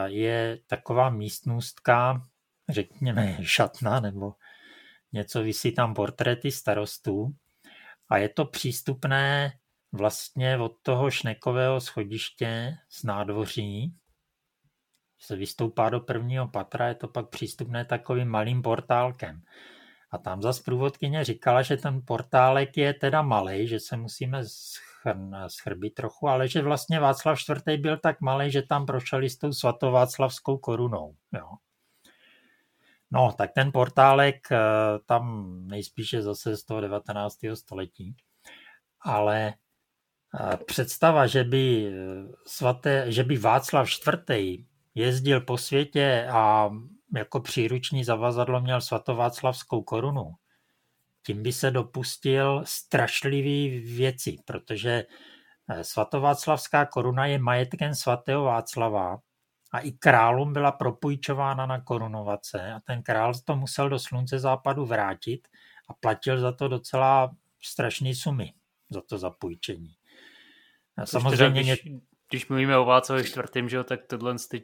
je taková místnostka, řekněme šatna, nebo něco, vysí tam portréty starostů a je to přístupné vlastně od toho šnekového schodiště z nádvoří, se vystoupá do prvního patra, je to pak přístupné takovým malým portálkem. A tam zase průvodkyně říkala, že ten portálek je teda malý, že se musíme schrbit trochu, ale že vlastně Václav IV. byl tak malý, že tam prošel s tou svatováclavskou korunou. Jo. No, tak ten portálek eh, tam nejspíše zase z toho 19. století, ale eh, představa, že by, eh, svaté, že by Václav IV. Jezdil po světě a jako příruční zavazadlo měl svatováclavskou korunu, tím by se dopustil strašlivý věci, protože eh, svatováclavská koruna je majetkem svatého Václava a i králům byla propůjčována na korunovace a ten král to musel do slunce západu vrátit a platil za to docela strašné sumy, za to zapůjčení. Samozřejmě, když, když mluvíme o Václavi čtvrtým, že jo, tak tohle ty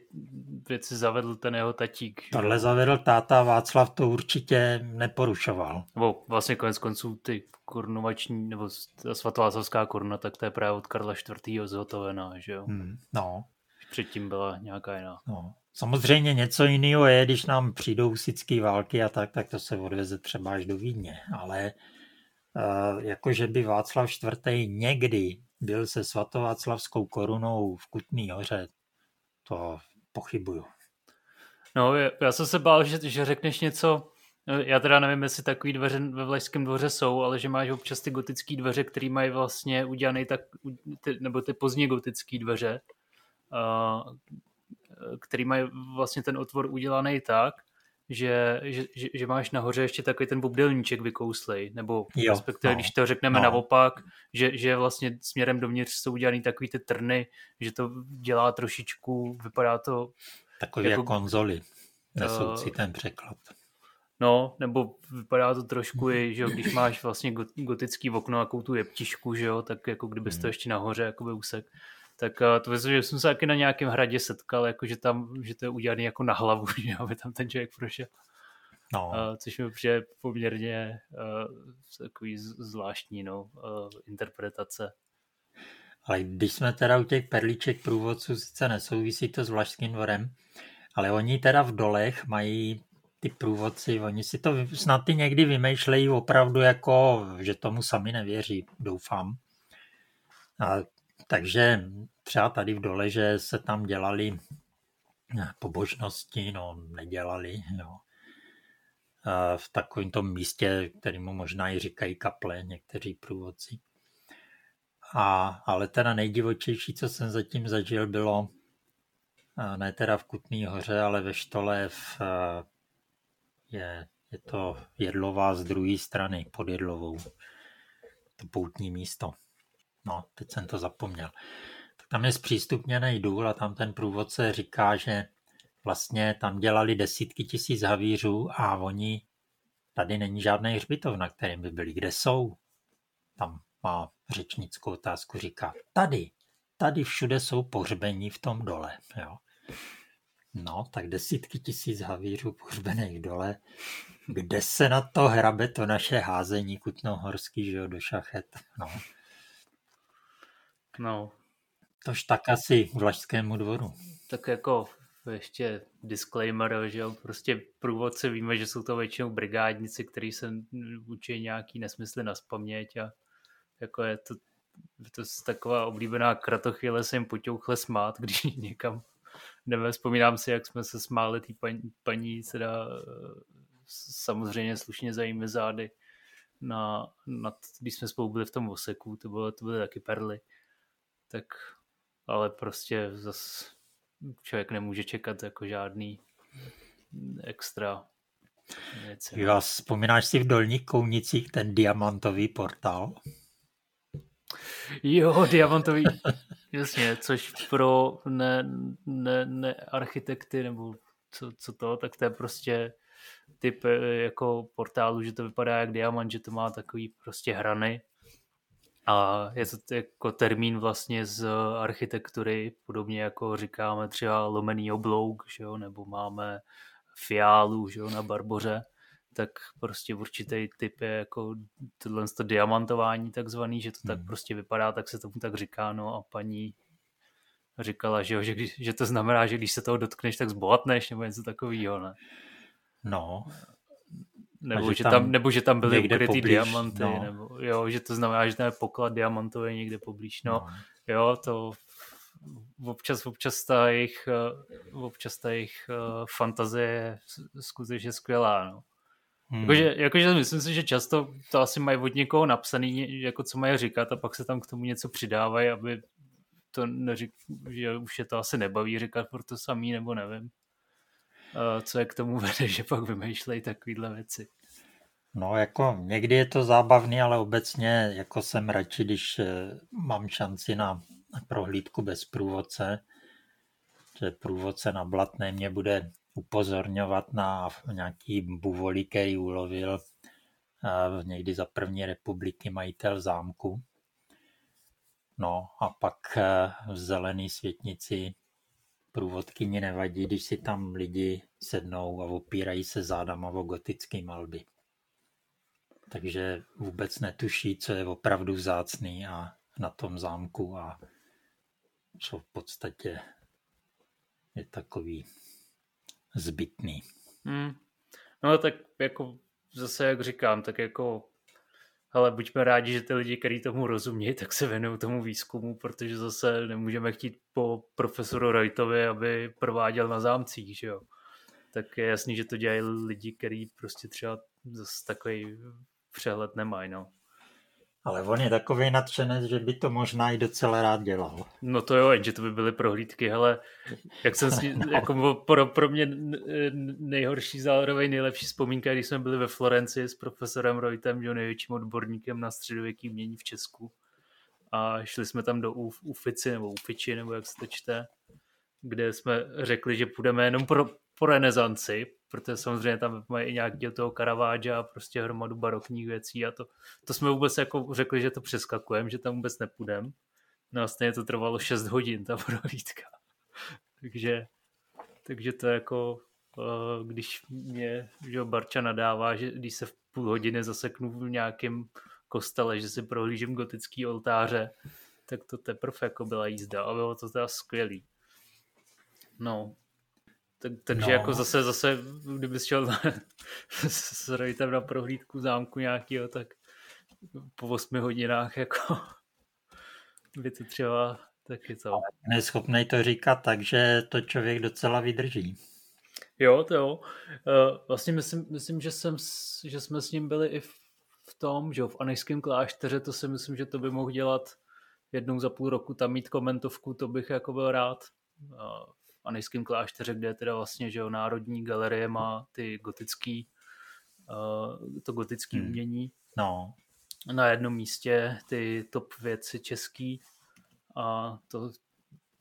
věci zavedl ten jeho tatík. Že? Tohle zavedl táta, Václav to určitě neporušoval. Nebo vlastně konec konců ty korunovační, nebo ta svatováclavská koruna, tak to je právě od Karla IV. zhotovená, že jo. Hmm, no. Předtím byla nějaká jiná. No. Samozřejmě něco jiného je, když nám přijdou husické války a tak, tak to se odveze třeba až do Vídně, ale uh, jakože by Václav IV. někdy byl se svatováclavskou korunou v Kutný hoře, to pochybuju. No, já jsem se bál, že, že řekneš něco já teda nevím, jestli takový dveře ve Vlašském dvoře jsou, ale že máš občas ty gotické dveře, které mají vlastně udělané tak, ty, nebo ty pozdně gotické dveře, uh, který mají vlastně ten otvor udělaný tak, že, že, že máš nahoře ještě takový ten bubdelníček vykouslej, nebo jo, respektive, no, když to řekneme no. naopak, že, že vlastně směrem dovnitř jsou udělaný takový ty trny, že to dělá trošičku, vypadá to... Takový jako konzoli, nesoucí uh, ten překlad. No, nebo vypadá to trošku, i, že když máš vlastně gotický okno a tu jeptišku, že jo, tak jako kdybys to hmm. ještě nahoře jakoby úsek, tak uh, to myslím, že jsem se taky na nějakém hradě setkal, jako že tam, že to je udělané jako na hlavu, že aby tam ten člověk prošel. No. Uh, což mi přijde poměrně uh, takový zvláštní no, uh, interpretace. Ale když jsme teda u těch perliček průvodců, sice nesouvisí to s Vlašským dvorem, ale oni teda v dolech mají ty průvodci, oni si to snad ty někdy vymýšlejí opravdu jako, že tomu sami nevěří, doufám. A, takže třeba tady v dole, že se tam dělali pobožnosti, no nedělali. A v takovém tom místě, kterému možná i říkají kaple někteří průvodci. A, ale teda nejdivočejší, co jsem zatím zažil, bylo ne teda v Kutný hoře, ale ve Štole v je, je to Jedlová z druhé strany, pod Jedlovou. To poutní místo. No, teď jsem to zapomněl. Tak tam je zpřístupněný důl a tam ten průvodce říká, že vlastně tam dělali desítky tisíc havířů a oni, tady není žádný hřbitov, na kterém by byli. Kde jsou? Tam má řečnickou otázku, říká, tady, tady všude jsou pohřbení v tom dole. Jo. No, tak desítky tisíc havířů pohřbených dole. Kde se na to hrabe to naše házení kutnohorský, že jo, do šachet. No. No. Tož tak asi k Vlašskému dvoru. Tak jako ještě disclaimer, že jo, prostě průvodce víme, že jsou to většinou brigádníci, kteří se učí nějaký nesmysly na spaměť a jako je to, je to taková oblíbená kratochvíle se jim potěuchle smát, když někam jdeme, vzpomínám si, jak jsme se smáli tý paní, paní teda eh, samozřejmě slušně zajímavé zády, na, na, když jsme spolu byli v tom oseku, to, bylo, to byly taky perly. Tak, ale prostě zas člověk nemůže čekat jako žádný extra věci. Jo, vzpomínáš si v Dolních Kounicích ten diamantový portál? Jo, diamantový, jasně, což pro ne, ne, ne architekty nebo co, co to, tak to je prostě typ eh, jako portálu, že to vypadá jak diamant, že to má takový prostě hrany a je to jako termín vlastně z architektury, podobně jako říkáme třeba lomený oblouk, že jo, nebo máme fiálu že jo, na Barboře tak prostě určitý typ je jako tohle to diamantování takzvaný, že to hmm. tak prostě vypadá, tak se tomu tak říká, no a paní říkala, že, jo, že, když, že to znamená, že když se toho dotkneš, tak zbohatneš, nebo něco takového, ne? No. Nebo že, tam, tam, nebo že tam byly ukrytý diamanty, no. nebo jo, že to znamená, že tam je poklad diamantový někde poblíž, no, no. jo, to občas, občas ta jejich, občas ta jejich uh, fantazie je skutečně skvělá, no. Hmm. Jakože, jakože myslím si, že často to asi mají od někoho napsaný, jako co mají říkat a pak se tam k tomu něco přidávají, aby to neřík, že už je to asi nebaví říkat pro to samý, nebo nevím. Co je k tomu vede, že pak vymýšlejí takovýhle věci. No jako někdy je to zábavný, ale obecně jako jsem radši, když eh, mám šanci na prohlídku bez průvodce, že průvodce na Blatné mě bude upozorňovat na nějaký buvolí, který ulovil eh, někdy za první republiky majitel zámku. No a pak eh, v zelený světnici průvodkyni nevadí, když si tam lidi sednou a opírají se zádama o gotické malby. Takže vůbec netuší, co je opravdu vzácný a na tom zámku a co v podstatě je takový zbytný. Hmm. No tak jako zase, jak říkám, tak jako ale buďme rádi, že ty lidi, kteří tomu rozumějí, tak se věnují tomu výzkumu, protože zase nemůžeme chtít po profesoru Reutovi, aby prováděl na zámcích, že jo. tak je jasný, že to dělají lidi, kteří prostě třeba zase takový přehled nemají, no. Ale on je takový nadšenec, že by to možná i docela rád dělal. No to jo, jenže to by byly prohlídky, ale jak jsem si, no. jako pro, pro mě nejhorší zároveň nejlepší vzpomínka, když jsme byli ve Florenci s profesorem Reutem, že největším odborníkem na středověký umění v Česku. A šli jsme tam do Ufici, nebo Ufiči, nebo jak se to čte, kde jsme řekli, že půjdeme jenom pro, po renesanci, protože samozřejmě tam mají i nějaký toho Karaváža a prostě hromadu barokních věcí a to, to jsme vůbec jako řekli, že to přeskakujeme, že tam vůbec nepůjdeme. No a stejně to trvalo 6 hodin, ta prohlídka. takže, takže to jako, eh, když mě že Barča nadává, že když se v půl hodiny zaseknu v nějakém kostele, že si prohlížím gotický oltáře, tak to teprve jako byla jízda a bylo to teda skvělý. No, tak, takže no. jako zase, zase, kdyby šel s Rejtem na prohlídku zámku nějakého, tak po 8 hodinách jako by to třeba taky to. Neschopný to říkat, takže to člověk docela vydrží. Jo, to jo. Eh, vlastně myslím, myslím že, jsem, že jsme s ním byli i v, v tom, že v Anejském klášteře, to si myslím, že to by mohl dělat jednou za půl roku, tam mít komentovku, to bych jako byl rád. Anejském klášteře, kde je teda vlastně, že jo, Národní galerie má ty gotický, uh, to gotické hmm. umění. No. Na jednom místě ty top věci český a to,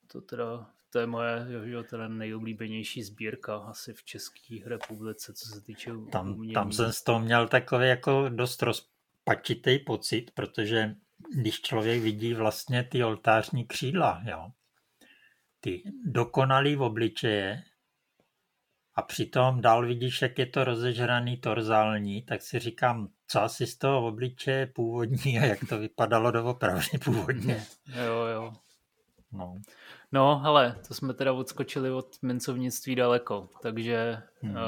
to teda to je moje jo, teda nejoblíbenější sbírka asi v České republice, co se týče tam, umění. Tam jsem z toho měl takový jako dost rozpačitý pocit, protože když člověk vidí vlastně ty oltářní křídla, jo, ty dokonalý v obličeje a přitom dál vidíš, jak je to rozežraný torzální, tak si říkám, co asi z toho obličeje původní a jak to vypadalo doopravdy původně. Jo, jo. No. No, hele, to jsme teda odskočili od mincovnictví daleko, takže hmm. uh,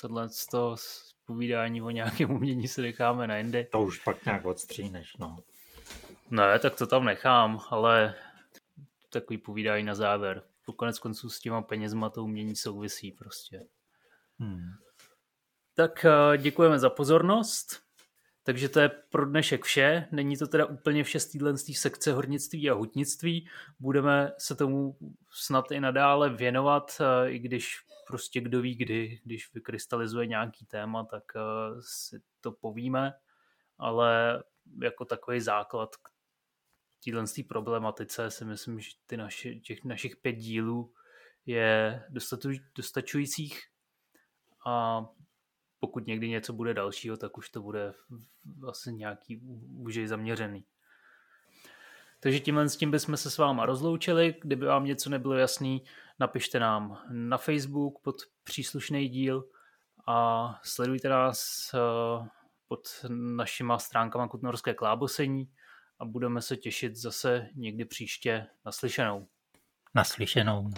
tohle z toho povídání o nějakém umění si necháme na jindy. To už pak nějak odstříneš, no. Ne, tak to tam nechám, ale takový povídání na závěr. Po konec konců s těma penězma to umění souvisí prostě. Hmm. Tak eh, děkujeme za pozornost. Takže to je pro dnešek vše. Není to teda úplně vše z téhle sekce hornictví a hutnictví. Budeme se tomu snad i nadále věnovat, eh, i když prostě kdo ví kdy, když vykrystalizuje nějaký téma, tak eh, si to povíme. Ale jako takový základ, téhle problematice si myslím, že ty naši, těch našich pět dílů je dostačujících a pokud někdy něco bude dalšího, tak už to bude vlastně nějaký úžej zaměřený. Takže tímhle s tím bychom se s váma rozloučili. Kdyby vám něco nebylo jasný, napište nám na Facebook pod příslušný díl a sledujte nás eh, pod našima stránkama Kutnorské klábosení a budeme se těšit zase někdy příště naslyšenou. Naslyšenou.